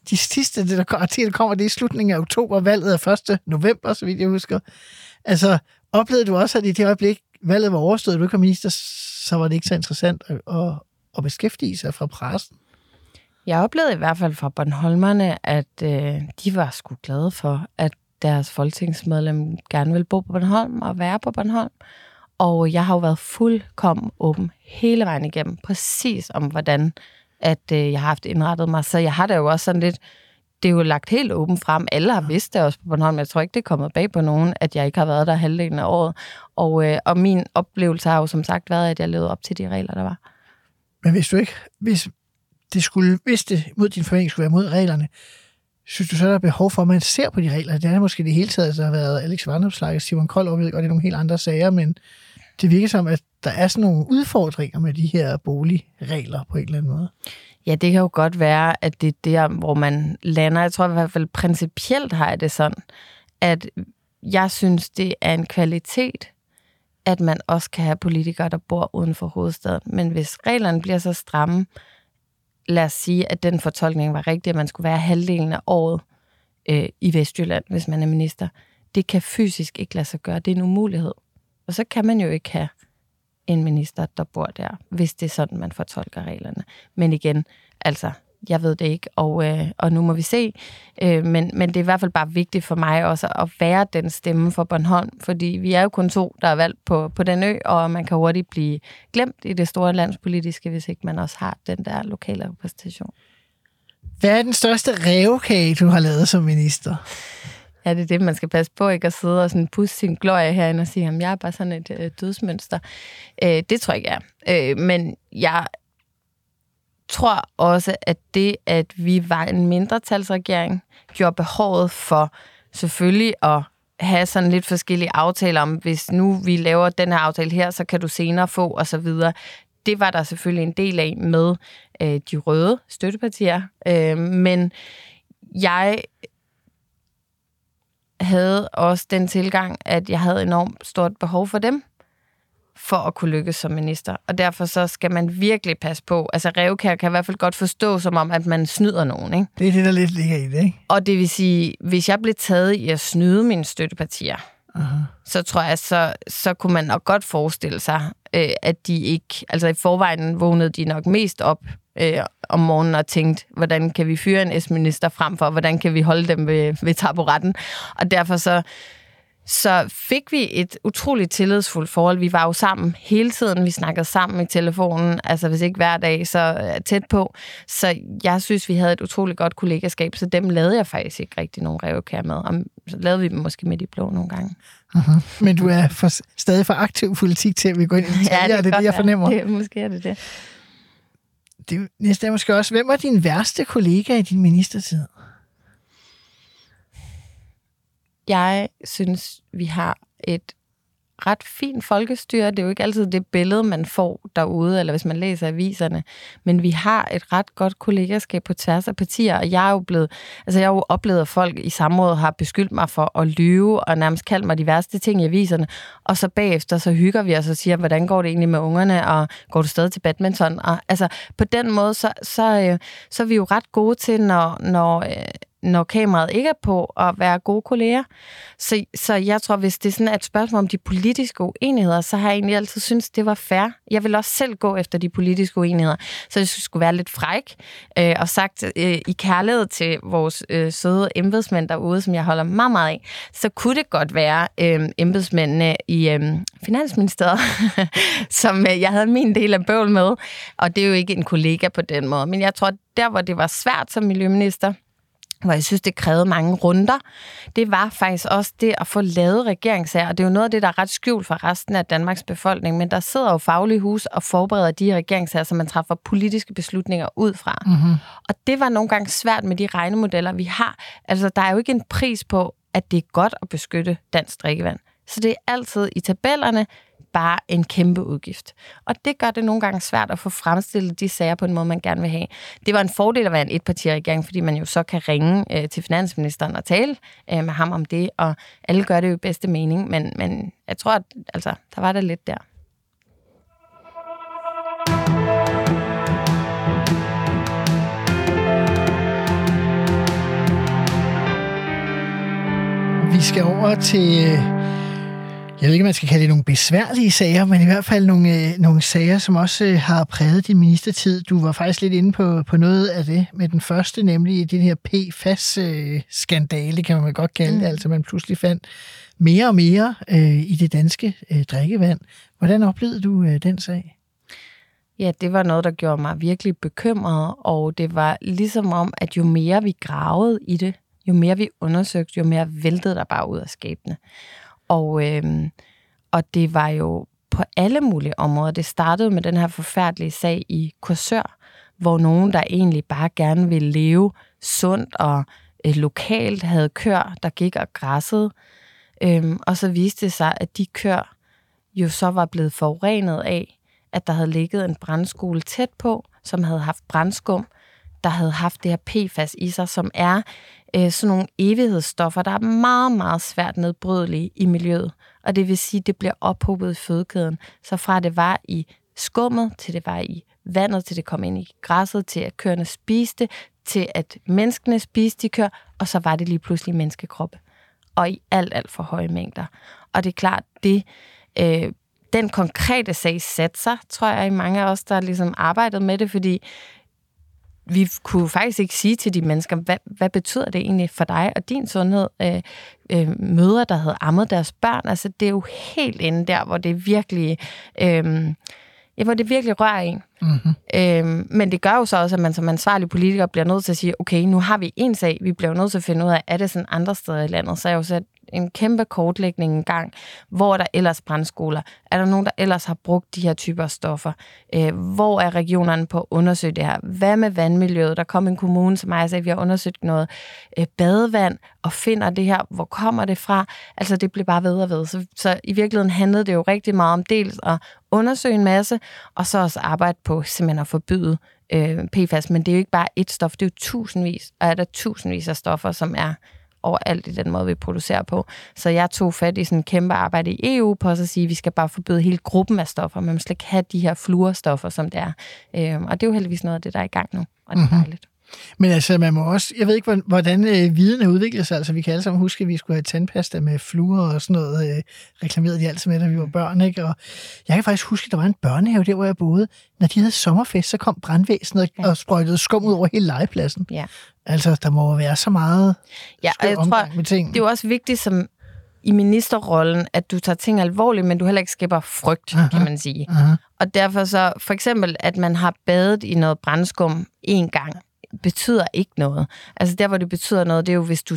A: De sidste, det der kommer, artikler kommer, det er i slutningen af oktober, valget er 1. november, så vidt jeg husker. Altså, oplevede du også, at i det øjeblik, valget var overstået, du ikke var minister, så var det ikke så interessant at, at, at beskæftige sig fra pressen?
B: Jeg oplevede i hvert fald fra Bornholmerne, at øh, de var sgu glade for, at deres folketingsmedlem gerne vil bo på Bornholm og være på Bornholm. Og jeg har jo været fuldkommen åben hele vejen igennem, præcis om hvordan at øh, jeg har haft indrettet mig. Så jeg har det jo også sådan lidt, det er jo lagt helt åben frem. Alle har vidst det også på Bornholm. Jeg tror ikke, det er kommet bag på nogen, at jeg ikke har været der halvdelen af året. Og, øh, og min oplevelse har jo som sagt været, at jeg levede op til de regler, der var.
A: Men hvis du ikke, hvis det skulle, hvis det mod din forventning skulle være mod reglerne, synes du så, der er behov for, at man ser på de regler? Det er måske det hele taget, der har været Alex Vandopslag og Simon Kold, og jeg ved godt, det er nogle helt andre sager, men det virker som, at der er sådan nogle udfordringer med de her boligregler på en eller anden måde?
B: Ja, det kan jo godt være, at det er der, hvor man lander. Jeg tror i hvert fald principielt har jeg det sådan, at jeg synes, det er en kvalitet, at man også kan have politikere, der bor uden for hovedstaden. Men hvis reglerne bliver så stramme, lad os sige, at den fortolkning var rigtig, at man skulle være halvdelen af året øh, i Vestjylland, hvis man er minister. Det kan fysisk ikke lade sig gøre. Det er en umulighed. Og så kan man jo ikke have en minister, der bor der, hvis det er sådan, man fortolker reglerne. Men igen, altså, jeg ved det ikke, og, øh, og nu må vi se. Øh, men, men det er i hvert fald bare vigtigt for mig også at være den stemme for Bornholm, fordi vi er jo kun to, der er valgt på, på den ø, og man kan hurtigt blive glemt i det store landspolitiske, hvis ikke man også har den der lokale repræsentation.
A: Hvad er den største revkage, du har lavet som minister?
B: Ja, det er det, man skal passe på, ikke at sidde og sådan pusse sin glorie herinde og sige, at jeg er bare sådan et øh, dødsmønster. Øh, det tror jeg ikke er. Øh, men jeg tror også, at det, at vi var en mindretalsregering, gjorde behovet for selvfølgelig at have sådan lidt forskellige aftaler om, hvis nu vi laver den her aftale her, så kan du senere få, og så videre. Det var der selvfølgelig en del af med øh, de røde støttepartier. Øh, men jeg havde også den tilgang, at jeg havde enormt stort behov for dem, for at kunne lykkes som minister. Og derfor så skal man virkelig passe på. Altså revkær kan i hvert fald godt forstå som om, at man snyder nogen. Ikke?
A: Det er det, der lidt ligger i det, ikke?
B: Og det vil sige, hvis jeg blev taget i at snyde mine støttepartier, uh-huh. så tror jeg, så, så kunne man nok godt forestille sig, øh, at de ikke... Altså i forvejen vågnede de nok mest op øh, om morgenen og tænkte, hvordan kan vi fyre en S-minister frem for, hvordan kan vi holde dem ved, ved taburetten. Og derfor så så fik vi et utroligt tillidsfuldt forhold. Vi var jo sammen hele tiden. Vi snakkede sammen i telefonen, altså hvis ikke hver dag, så tæt på. Så jeg synes, vi havde et utroligt godt kollegaskab, så dem lavede jeg faktisk ikke rigtig nogen revkær med. Og så lavede vi dem måske med de blå nogle gange.
A: Uh-huh. Men du er for, stadig for aktiv politik til, at vi går ind i detaljer, ja, det er det, det, jeg fornemmer.
B: Det, måske er det det.
A: Det næste er måske også, hvem var din værste kollega i din ministertid?
B: Jeg synes, vi har et ret fint folkestyre. Det er jo ikke altid det billede, man får derude, eller hvis man læser aviserne. Men vi har et ret godt kollegaskab på tværs af partier, og jeg er jo blevet, altså jeg har jo oplevet, at folk i samrådet har beskyldt mig for at lyve, og nærmest kaldt mig de værste ting i aviserne. Og så bagefter, så hygger vi os og siger, hvordan går det egentlig med ungerne, og går du stadig til badminton? Og altså, på den måde, så, så, så, så er vi jo ret gode til, når, når øh, når kameraet ikke er på, at være gode kolleger. Så, så jeg tror, hvis det er et spørgsmål om de politiske uenigheder, så har jeg egentlig altid syntes, det var fair. Jeg vil også selv gå efter de politiske uenigheder. Så jeg skulle være lidt fræk øh, og sagt øh, i kærlighed til vores øh, søde embedsmænd derude, som jeg holder meget, meget af, så kunne det godt være øh, embedsmændene i øh, Finansministeriet, som øh, jeg havde min del af bøvl med. Og det er jo ikke en kollega på den måde. Men jeg tror, der hvor det var svært som miljøminister, hvor jeg synes, det krævede mange runder, det var faktisk også det at få lavet regeringssager. Og det er jo noget af det, der er ret skjult for resten af Danmarks befolkning. Men der sidder jo faglige hus og forbereder de regeringssager, som man træffer politiske beslutninger ud fra. Mm-hmm. Og det var nogle gange svært med de regnemodeller, vi har. Altså, der er jo ikke en pris på, at det er godt at beskytte dansk drikkevand. Så det er altid i tabellerne, bare en kæmpe udgift. Og det gør det nogle gange svært at få fremstillet de sager på en måde, man gerne vil have. Det var en fordel at være en etpartiregering, fordi man jo så kan ringe øh, til finansministeren og tale øh, med ham om det, og alle gør det jo i bedste mening, men, men jeg tror, at altså, der var det lidt der.
A: Vi skal over til jeg ved ikke, man skal kalde det nogle besværlige sager, men i hvert fald nogle, øh, nogle sager, som også øh, har præget din ministertid. Du var faktisk lidt inde på, på noget af det med den første, nemlig den her PFAS-skandale, kan man godt kalde det. Mm. Altså man pludselig fandt mere og mere øh, i det danske øh, drikkevand. Hvordan oplevede du øh, den sag?
B: Ja, det var noget, der gjorde mig virkelig bekymret, og det var ligesom om, at jo mere vi gravede i det, jo mere vi undersøgte, jo mere væltede der bare ud af skabene. Og, øh, og det var jo på alle mulige områder. Det startede med den her forfærdelige sag i Korsør, hvor nogen, der egentlig bare gerne ville leve sundt og øh, lokalt, havde kør, der gik og græssede. Øhm, og så viste det sig, at de kør jo så var blevet forurenet af, at der havde ligget en brandskole tæt på, som havde haft brandskum, der havde haft det her PFAS i sig, som er øh, sådan nogle evighedsstoffer, der er meget, meget svært nedbrydelige i miljøet. Og det vil sige, at det bliver ophobet i fødekæden. Så fra det var i skummet, til det var i vandet, til det kom ind i græsset, til at køerne spiste, til at menneskene spiste de kør, og så var det lige pludselig menneskekroppe. Og i alt, alt for høje mængder. Og det er klart, det, øh, den konkrete sag satte sig, tror jeg, i mange af os, der ligesom arbejdet med det, fordi vi kunne faktisk ikke sige til de mennesker, hvad, hvad betyder det egentlig for dig og din sundhed? Øh, øh, møder, der havde ammet deres børn, altså det er jo helt inde der, hvor det virkelig... Øh, ja, hvor det virkelig rører en. Mm-hmm. Øhm, men det gør jo så også, at man som ansvarlig politiker bliver nødt til at sige, okay, nu har vi en sag, vi bliver nødt til at finde ud af, er det sådan andre steder i landet? Så er jeg jo sat en kæmpe kortlægning en gang, hvor er der ellers brandskoler? Er der nogen, der ellers har brugt de her typer stoffer? Øh, hvor er regionerne på at undersøge det her? Hvad med vandmiljøet? Der kom en kommune som mig og sagde, at vi har undersøgt noget øh, badevand og finder det her. Hvor kommer det fra? Altså, det blev bare ved og ved. Så, så i virkeligheden handlede det jo rigtig meget om dels at undersøge en masse, og så også arbejde på simpelthen at forbyde øh, PFAS. Men det er jo ikke bare et stof, det er jo tusindvis, og er der tusindvis af stoffer, som er overalt i den måde, vi producerer på. Så jeg tog fat i sådan en kæmpe arbejde i EU på at sige, at vi skal bare forbyde hele gruppen af stoffer. Man skal ikke have de her fluorstoffer, som det er. Øhm, og det er jo heldigvis noget af det, der er i gang nu, og det er mm-hmm. dejligt.
A: Men altså, man må også, jeg ved ikke, hvordan øh, viden er udviklet sig. Altså, vi kan alle sammen huske, at vi skulle have tandpasta med fluer og sådan noget. Øh, reklamerede de altid med, da vi var børn, ikke? Og jeg kan faktisk huske, at der var en børnehave der, hvor jeg boede. Når de havde sommerfest, så kom brandvæsenet ja. og sprøjtede skum ud over hele legepladsen. Ja. Altså, der må være så meget
B: ja, og jeg tror, med ting. Det er jo også vigtigt som i ministerrollen, at du tager ting alvorligt, men du heller ikke skaber frygt, Aha. kan man sige. Aha. Og derfor så, for eksempel, at man har badet i noget brændskum en gang, betyder ikke noget. Altså der, hvor det betyder noget, det er jo, hvis du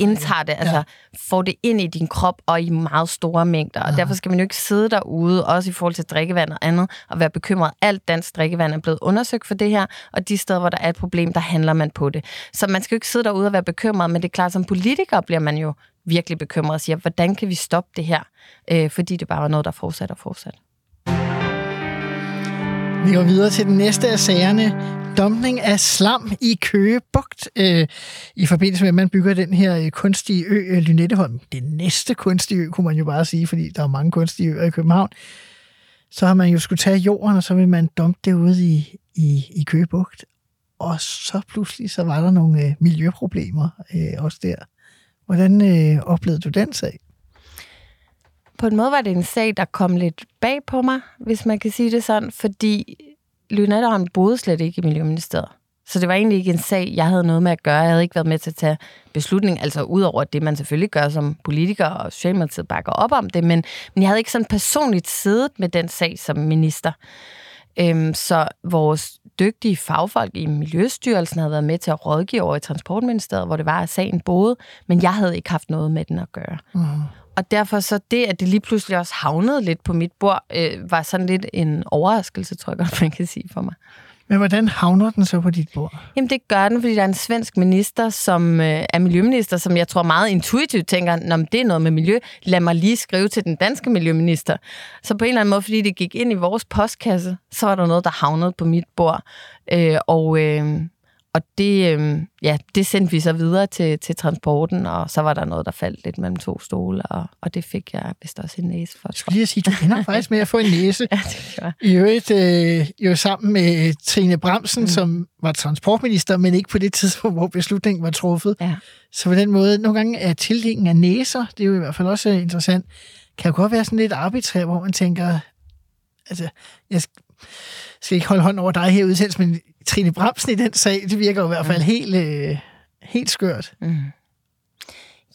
B: indtager det, altså ja. får det ind i din krop og i meget store mængder. Og ja. derfor skal man jo ikke sidde derude, også i forhold til drikkevand og andet, og være bekymret. Alt dansk drikkevand er blevet undersøgt for det her, og de steder, hvor der er et problem, der handler man på det. Så man skal jo ikke sidde derude og være bekymret, men det er klart, som politiker bliver man jo virkelig bekymret og siger, hvordan kan vi stoppe det her? Øh, fordi det bare var noget, der fortsat og fortsat.
A: Vi går videre til den næste af sagerne. Dumpning af slam i Køge Bugt øh, i forbindelse med, at man bygger den her øh, kunstige ø, øh, Lynetteholm. Det næste kunstige ø, kunne man jo bare sige, fordi der er mange kunstige øer i København. Så har man jo skulle tage jorden, og så vil man dumpe det ude i, i, i Køge Bugt. Og så pludselig, så var der nogle øh, miljøproblemer øh, også der. Hvordan øh, oplevede du den sag?
B: på en måde var det en sag, der kom lidt bag på mig, hvis man kan sige det sådan, fordi Lynette boede slet ikke i Miljøministeriet. Så det var egentlig ikke en sag, jeg havde noget med at gøre. Jeg havde ikke været med til at tage beslutning, altså udover det, man selvfølgelig gør som politiker, og Socialdemokratiet bakker op om det, men, men jeg havde ikke sådan personligt siddet med den sag som minister. Øhm, så vores dygtige fagfolk i Miljøstyrelsen havde været med til at rådgive over i Transportministeriet, hvor det var, at sagen boede, men jeg havde ikke haft noget med den at gøre. Mm. Og derfor så det, at det lige pludselig også havnede lidt på mit bord, øh, var sådan lidt en overraskelse, tror jeg godt, man kan sige for mig.
A: Men hvordan havner den så på dit bord?
B: Jamen det gør den, fordi der er en svensk minister, som øh, er miljøminister, som jeg tror meget intuitivt tænker, når det er noget med miljø, lad mig lige skrive til den danske miljøminister. Så på en eller anden måde, fordi det gik ind i vores postkasse, så var der noget, der havnede på mit bord. Øh, og, øh, og det, øh, ja, det sendte vi så videre til, til transporten, og så var der noget, der faldt lidt mellem to stole, og, og det fik jeg vist også en næse for. Jeg
A: skulle lige sige, du ender faktisk med at få en næse. ja, det gør. I øvrigt øh, jo sammen med Trine Bremsen, mm. som var transportminister, men ikke på det tidspunkt, hvor beslutningen var truffet. Ja. Så på den måde, nogle gange er tildelingen af næser, det er jo i hvert fald også interessant, kan jo godt være sådan lidt arbitrær, hvor man tænker, altså, jeg skal ikke holde hånd over dig her udsendelse, men Trine Bremsen i den sag, det virker jo i hvert fald mm. helt, øh, helt skørt. Mm.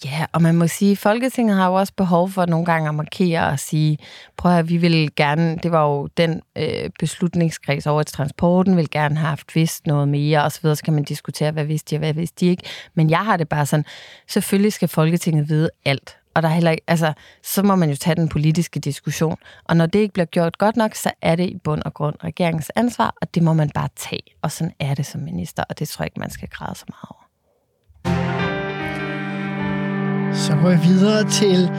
B: Ja, og man må sige, at Folketinget har jo også behov for nogle gange at markere og sige, prøv at vi vil gerne, det var jo den øh, beslutningskreds over til transporten, vil gerne have haft vidst noget mere, og så videre, så kan man diskutere, hvad vidste de og hvad vidste de ikke. Men jeg har det bare sådan, selvfølgelig skal Folketinget vide alt og der er heller ikke, altså, så må man jo tage den politiske diskussion. Og når det ikke bliver gjort godt nok, så er det i bund og grund regeringens ansvar, og det må man bare tage. Og sådan er det som minister, og det tror jeg ikke, man skal græde så meget over.
A: Så går vi videre til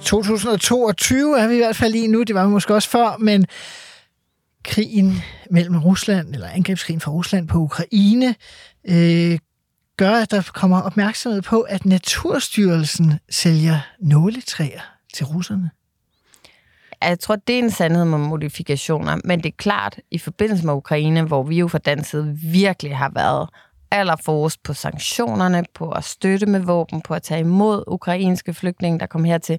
A: 2022 er vi i hvert fald lige nu, det var vi måske også før, men krigen mellem Rusland, eller angrebskrigen fra Rusland på Ukraine, øh, gør, at der kommer opmærksomhed på, at Naturstyrelsen sælger nåletræer til russerne.
B: Jeg tror, det er en sandhed med modifikationer, men det er klart, i forbindelse med Ukraine, hvor vi jo fra dansk side virkelig har været allerforrest på sanktionerne, på at støtte med våben, på at tage imod ukrainske flygtninge, der kom hertil,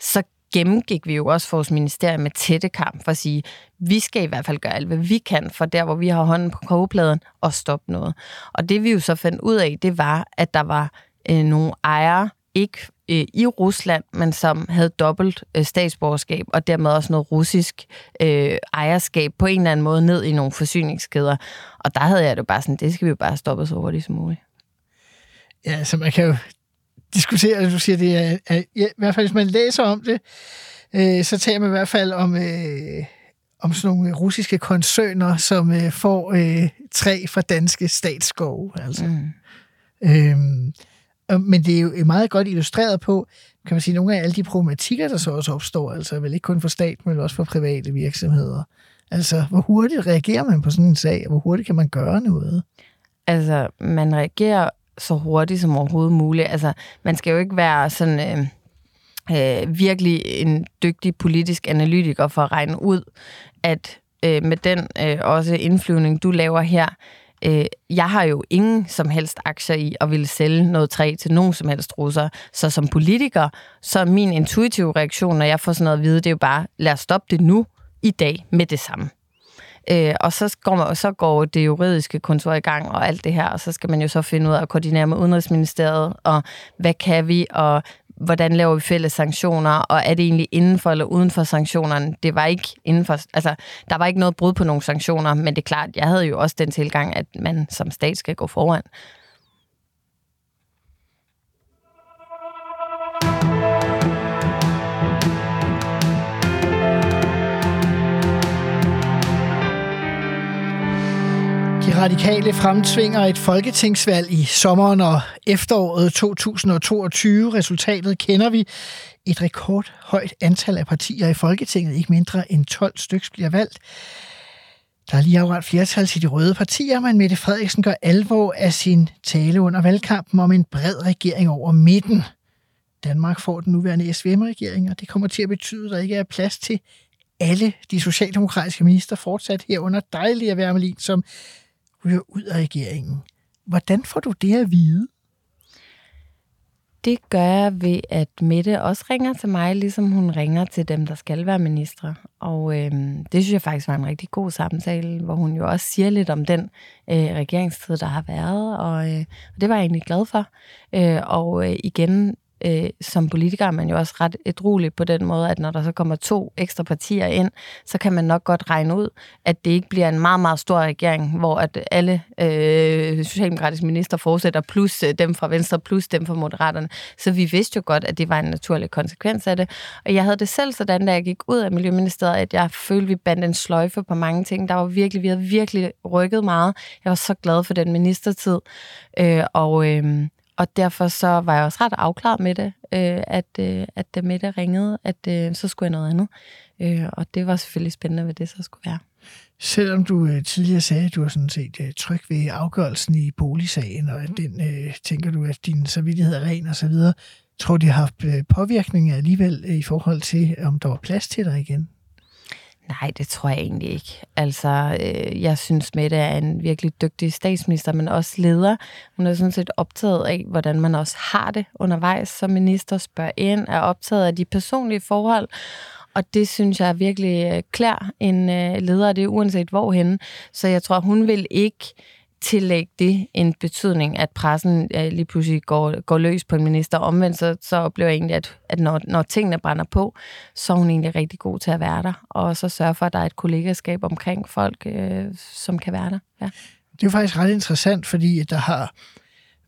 B: så gennemgik vi jo også vores ministerie med tætte kamp for at sige, vi skal i hvert fald gøre alt, hvad vi kan, for der, hvor vi har hånden på kogepladen, og stoppe noget. Og det vi jo så fandt ud af, det var, at der var øh, nogle ejere, ikke øh, i Rusland, men som havde dobbelt øh, statsborgerskab, og dermed også noget russisk øh, ejerskab på en eller anden måde ned i nogle forsyningskæder. Og der havde jeg det bare sådan, det skal vi jo bare stoppe så hurtigt som muligt.
A: Ja, så man kan jo diskutere, du siger, det er, er ja, i hvert fald hvis man læser om det, øh, så taler man i hvert fald om, øh, om sådan nogle russiske koncerner, som øh, får øh, træ fra danske statsskove. Altså. Mm. Øhm, men det er jo meget godt illustreret på, kan man sige, nogle af alle de problematikker, der så også opstår, altså vel ikke kun for stat, men også for private virksomheder. Altså, hvor hurtigt reagerer man på sådan en sag, og hvor hurtigt kan man gøre noget?
B: Altså, man reagerer så hurtigt som overhovedet muligt. Altså, man skal jo ikke være sådan... Øh øh, virkelig en dygtig politisk analytiker for at regne ud, at øh, med den øh, også indflyvning, du laver her, øh, jeg har jo ingen som helst aktier i at ville sælge noget træ til nogen som helst russer. Så som politiker, så er min intuitive reaktion, når jeg får sådan noget at vide, det er jo bare, lad os stoppe det nu, i dag, med det samme. Øh, og så går, man, så går det juridiske kontor i gang og alt det her, og så skal man jo så finde ud af at koordinere med Udenrigsministeriet, og hvad kan vi, og hvordan laver vi fælles sanktioner, og er det egentlig inden for eller uden for sanktionerne? Det var ikke inden for, altså, der var ikke noget brud på nogle sanktioner, men det er klart, jeg havde jo også den tilgang, at man som stat skal gå foran.
A: Radikale fremtvinger et folketingsvalg i sommeren og efteråret 2022. Resultatet kender vi. Et rekordhøjt antal af partier i Folketinget, ikke mindre end 12 stykker bliver valgt. Der er lige afret flertal til de røde partier, men Mette Frederiksen gør alvor af sin tale under valgkampen om en bred regering over midten. Danmark får den nuværende SVM-regering, og det kommer til at betyde, at der ikke er plads til alle de socialdemokratiske minister fortsat herunder dejlige at være som ryger ud af regeringen. Hvordan får du det at vide?
B: Det gør jeg ved, at Mette også ringer til mig, ligesom hun ringer til dem, der skal være ministre. Og øh, det synes jeg faktisk var en rigtig god samtale, hvor hun jo også siger lidt om den øh, regeringstid, der har været. Og, øh, og det var jeg egentlig glad for. Øh, og øh, igen, øh, som politiker er man jo også ret edruelig på den måde, at når der så kommer to ekstra partier ind, så kan man nok godt regne ud, at det ikke bliver en meget, meget stor regering, hvor at alle øh, socialdemokratiske minister fortsætter, plus øh, dem fra Venstre, plus dem fra Moderaterne. Så vi vidste jo godt, at det var en naturlig konsekvens af det. Og jeg havde det selv sådan, da jeg gik ud af Miljøministeriet, at jeg følte, at vi bandt en sløjfe på mange ting. Der var virkelig, vi havde virkelig rykket meget. Jeg var så glad for den ministertid. Øh, og øh, og derfor så var jeg også ret afklaret med det, øh, at, øh, at da Mette ringede, at øh, så skulle jeg noget andet. Øh, og det var selvfølgelig spændende, hvad det så skulle være.
A: Selvom du øh, tidligere sagde, at du var sådan set øh, tryg ved afgørelsen i boligsagen, og at den, øh, tænker du, at din samvittighed er ren og så videre, tror du, det har haft øh, påvirkning alligevel øh, i forhold til, om der var plads til dig igen?
B: Nej, det tror jeg egentlig ikke. Altså, øh, jeg synes, Mette er en virkelig dygtig statsminister, men også leder. Hun er sådan set optaget af, hvordan man også har det undervejs som minister, spørger ind, er optaget af de personlige forhold. Og det synes jeg virkelig øh, klær en øh, leder, det er uanset hvorhen. Så jeg tror, hun vil ikke tillægge det en betydning, at pressen øh, lige pludselig går, går løs på en minister. Omvendt så, så oplever jeg egentlig, at, at når, når tingene brænder på, så er hun egentlig rigtig god til at være der, og så sørge for, at der er et kollegaskab omkring folk, øh, som kan være der. Ja.
A: Det er faktisk ret interessant, fordi der har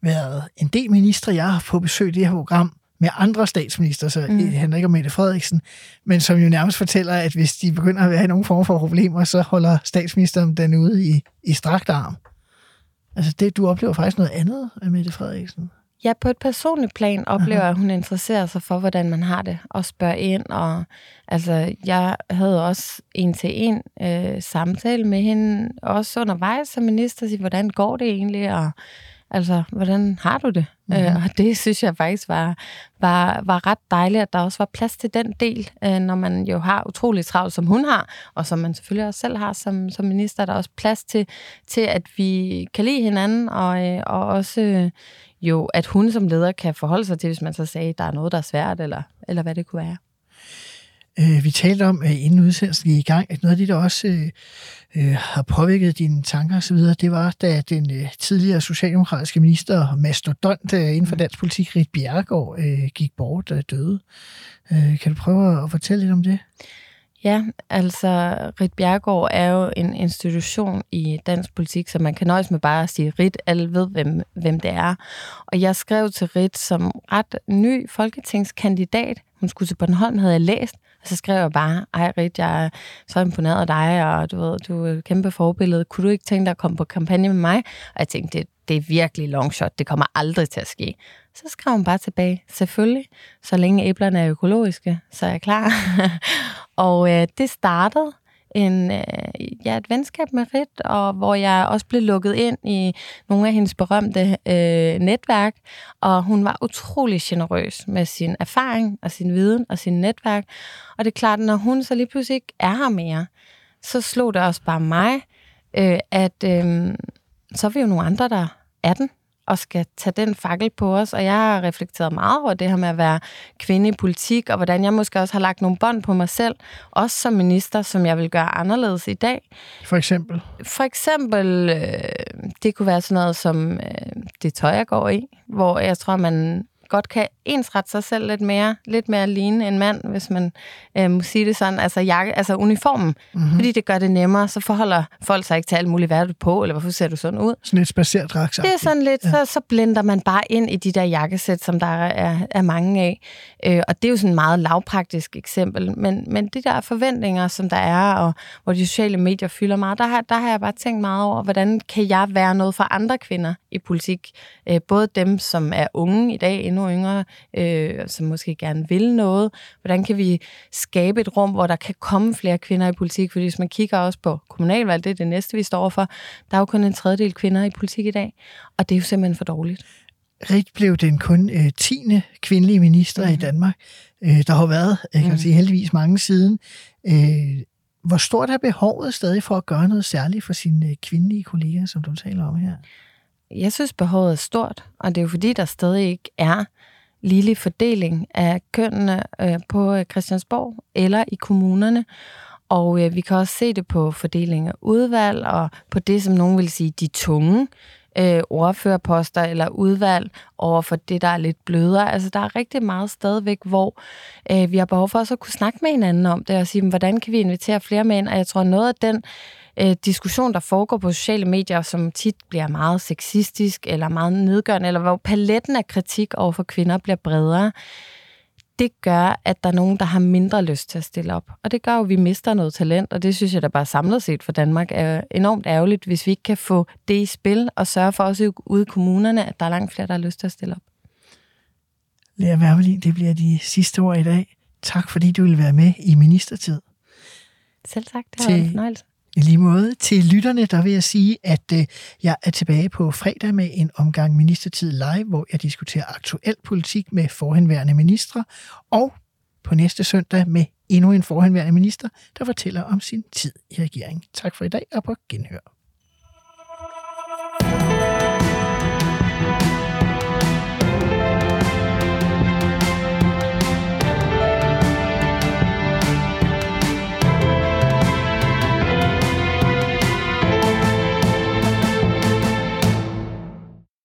A: været en del ministre, jeg har på besøg i det her program, med andre statsminister, så mm. handler ikke om Mette Frederiksen, men som jo nærmest fortæller, at hvis de begynder at være i nogen form for problemer, så holder statsministeren den ude i, i strakt arm. Altså, det, du oplever faktisk noget andet, Mette Frederiksen.
B: Ja, på et personligt plan oplever jeg, at hun interesserer sig for, hvordan man har det, og spørger ind. Og, altså, jeg havde også en til en øh, samtale med hende, også undervejs som minister, sige, hvordan går det egentlig, og altså, hvordan har du det? Mm-hmm. Øh, og det synes jeg faktisk var, var, var ret dejligt, at der også var plads til den del, øh, når man jo har utroligt travlt, som hun har, og som man selvfølgelig også selv har som, som minister. Der er også plads til, til, at vi kan lide hinanden, og, øh, og også øh, jo, at hun som leder kan forholde sig til, hvis man så sagde, at der er noget, der er svært, eller, eller hvad det kunne være.
A: Øh, vi talte om, øh, inden udsendelsen gik i gang, at noget af det, der også øh, øh, har påvirket dine tanker osv., det var, da den øh, tidligere socialdemokratiske minister, mastodont øh, inden for dansk politik, Rit Bjerregaard, øh, gik bort og døde. Øh, kan du prøve at fortælle lidt om det?
B: Ja, altså Rit Bjergård er jo en institution i dansk politik, så man kan nøjes med bare at sige Rit. Alle ved, hvem, hvem det er. Og jeg skrev til Rit som ret ny folketingskandidat. Hun skulle til Bornholm, havde jeg læst. Og så skrev jeg bare, ej Rit, jeg er så imponeret af dig, og du ved, du er et kæmpe forbillede. Kunne du ikke tænke dig at komme på kampagne med mig? Og jeg tænkte, det, det er virkelig long shot. Det kommer aldrig til at ske. Så skrev hun bare tilbage, selvfølgelig, så længe æblerne er økologiske, så er jeg klar. og øh, det startede en, øh, ja, et venskab med Rit, og hvor jeg også blev lukket ind i nogle af hendes berømte øh, netværk, og hun var utrolig generøs med sin erfaring og sin viden og sin netværk. Og det er klart, når hun så lige pludselig ikke er her mere, så slog det også bare mig, øh, at øh, så er vi jo nogle andre, der er den og skal tage den fakkel på os. Og jeg har reflekteret meget over det her med at være kvinde i politik, og hvordan jeg måske også har lagt nogle bånd på mig selv, også som minister, som jeg vil gøre anderledes i dag.
A: For eksempel?
B: For eksempel, øh, det kunne være sådan noget som øh, det tøj, jeg går i, hvor jeg tror, man godt kan ensrette sig selv lidt mere, lidt mere ligne en mand, hvis man øh, må sige det sådan, altså, jakke, altså uniformen, mm-hmm. fordi det gør det nemmere, så forholder folk sig ikke til alt muligt, hvad er du på, eller hvorfor ser du sådan ud?
A: Sådan lidt spaceret
B: Det er sådan lidt, ja. så, så blender man bare ind i de der jakkesæt, som der er, er mange af, øh, og det er jo sådan et meget lavpraktisk eksempel, men, men de der forventninger, som der er, og hvor de sociale medier fylder meget, der har, der har jeg bare tænkt meget over, hvordan kan jeg være noget for andre kvinder i politik, øh, både dem, som er unge i dag, endnu yngre, øh, som måske gerne vil noget. Hvordan kan vi skabe et rum, hvor der kan komme flere kvinder i politik? Fordi hvis man kigger også på kommunalvalg, det er det næste, vi står for, der er jo kun en tredjedel kvinder i politik i dag, og det er jo simpelthen for dårligt.
A: Rit blev den kun øh, 10. kvindelige minister mm. i mhm. Danmark. Øh, der har været, jeg kan mm. sige, heldigvis mange siden. Øh, hvor stort er behovet stadig for at gøre noget særligt for sine øh, kvindelige kolleger, som du taler om her?
B: Jeg synes, behovet er stort, og det er jo fordi, der stadig ikke er ligelig fordeling af kønnene øh, på øh, Christiansborg eller i kommunerne. Og øh, vi kan også se det på fordeling af udvalg og på det, som nogen vil sige, de tunge øh, ordførerposter eller udvalg over for det, der er lidt blødere. Altså, der er rigtig meget stadigvæk, hvor øh, vi har behov for også at kunne snakke med hinanden om det og sige, hvordan kan vi invitere flere med ind? Og jeg tror, noget af den øh, diskussion, der foregår på sociale medier, som tit bliver meget sexistisk eller meget nedgørende, eller hvor paletten af kritik over for kvinder bliver bredere, det gør, at der er nogen, der har mindre lyst til at stille op. Og det gør jo, at vi mister noget talent, og det synes jeg da bare samlet set for Danmark er enormt ærgerligt, hvis vi ikke kan få det i spil og sørge for også ude i kommunerne, at der er langt flere, der har lyst til at stille op.
A: Lea Wermelin, det bliver de sidste ord i dag. Tak fordi du vil være med i ministertid.
B: Selv tak, det har været en fornøjelse.
A: I lige måde til lytterne, der vil jeg sige, at øh, jeg er tilbage på fredag med en omgang Ministertid Live, hvor jeg diskuterer aktuel politik med forhenværende ministre, og på næste søndag med endnu en forhenværende minister, der fortæller om sin tid i regeringen. Tak for i dag, og på genhør.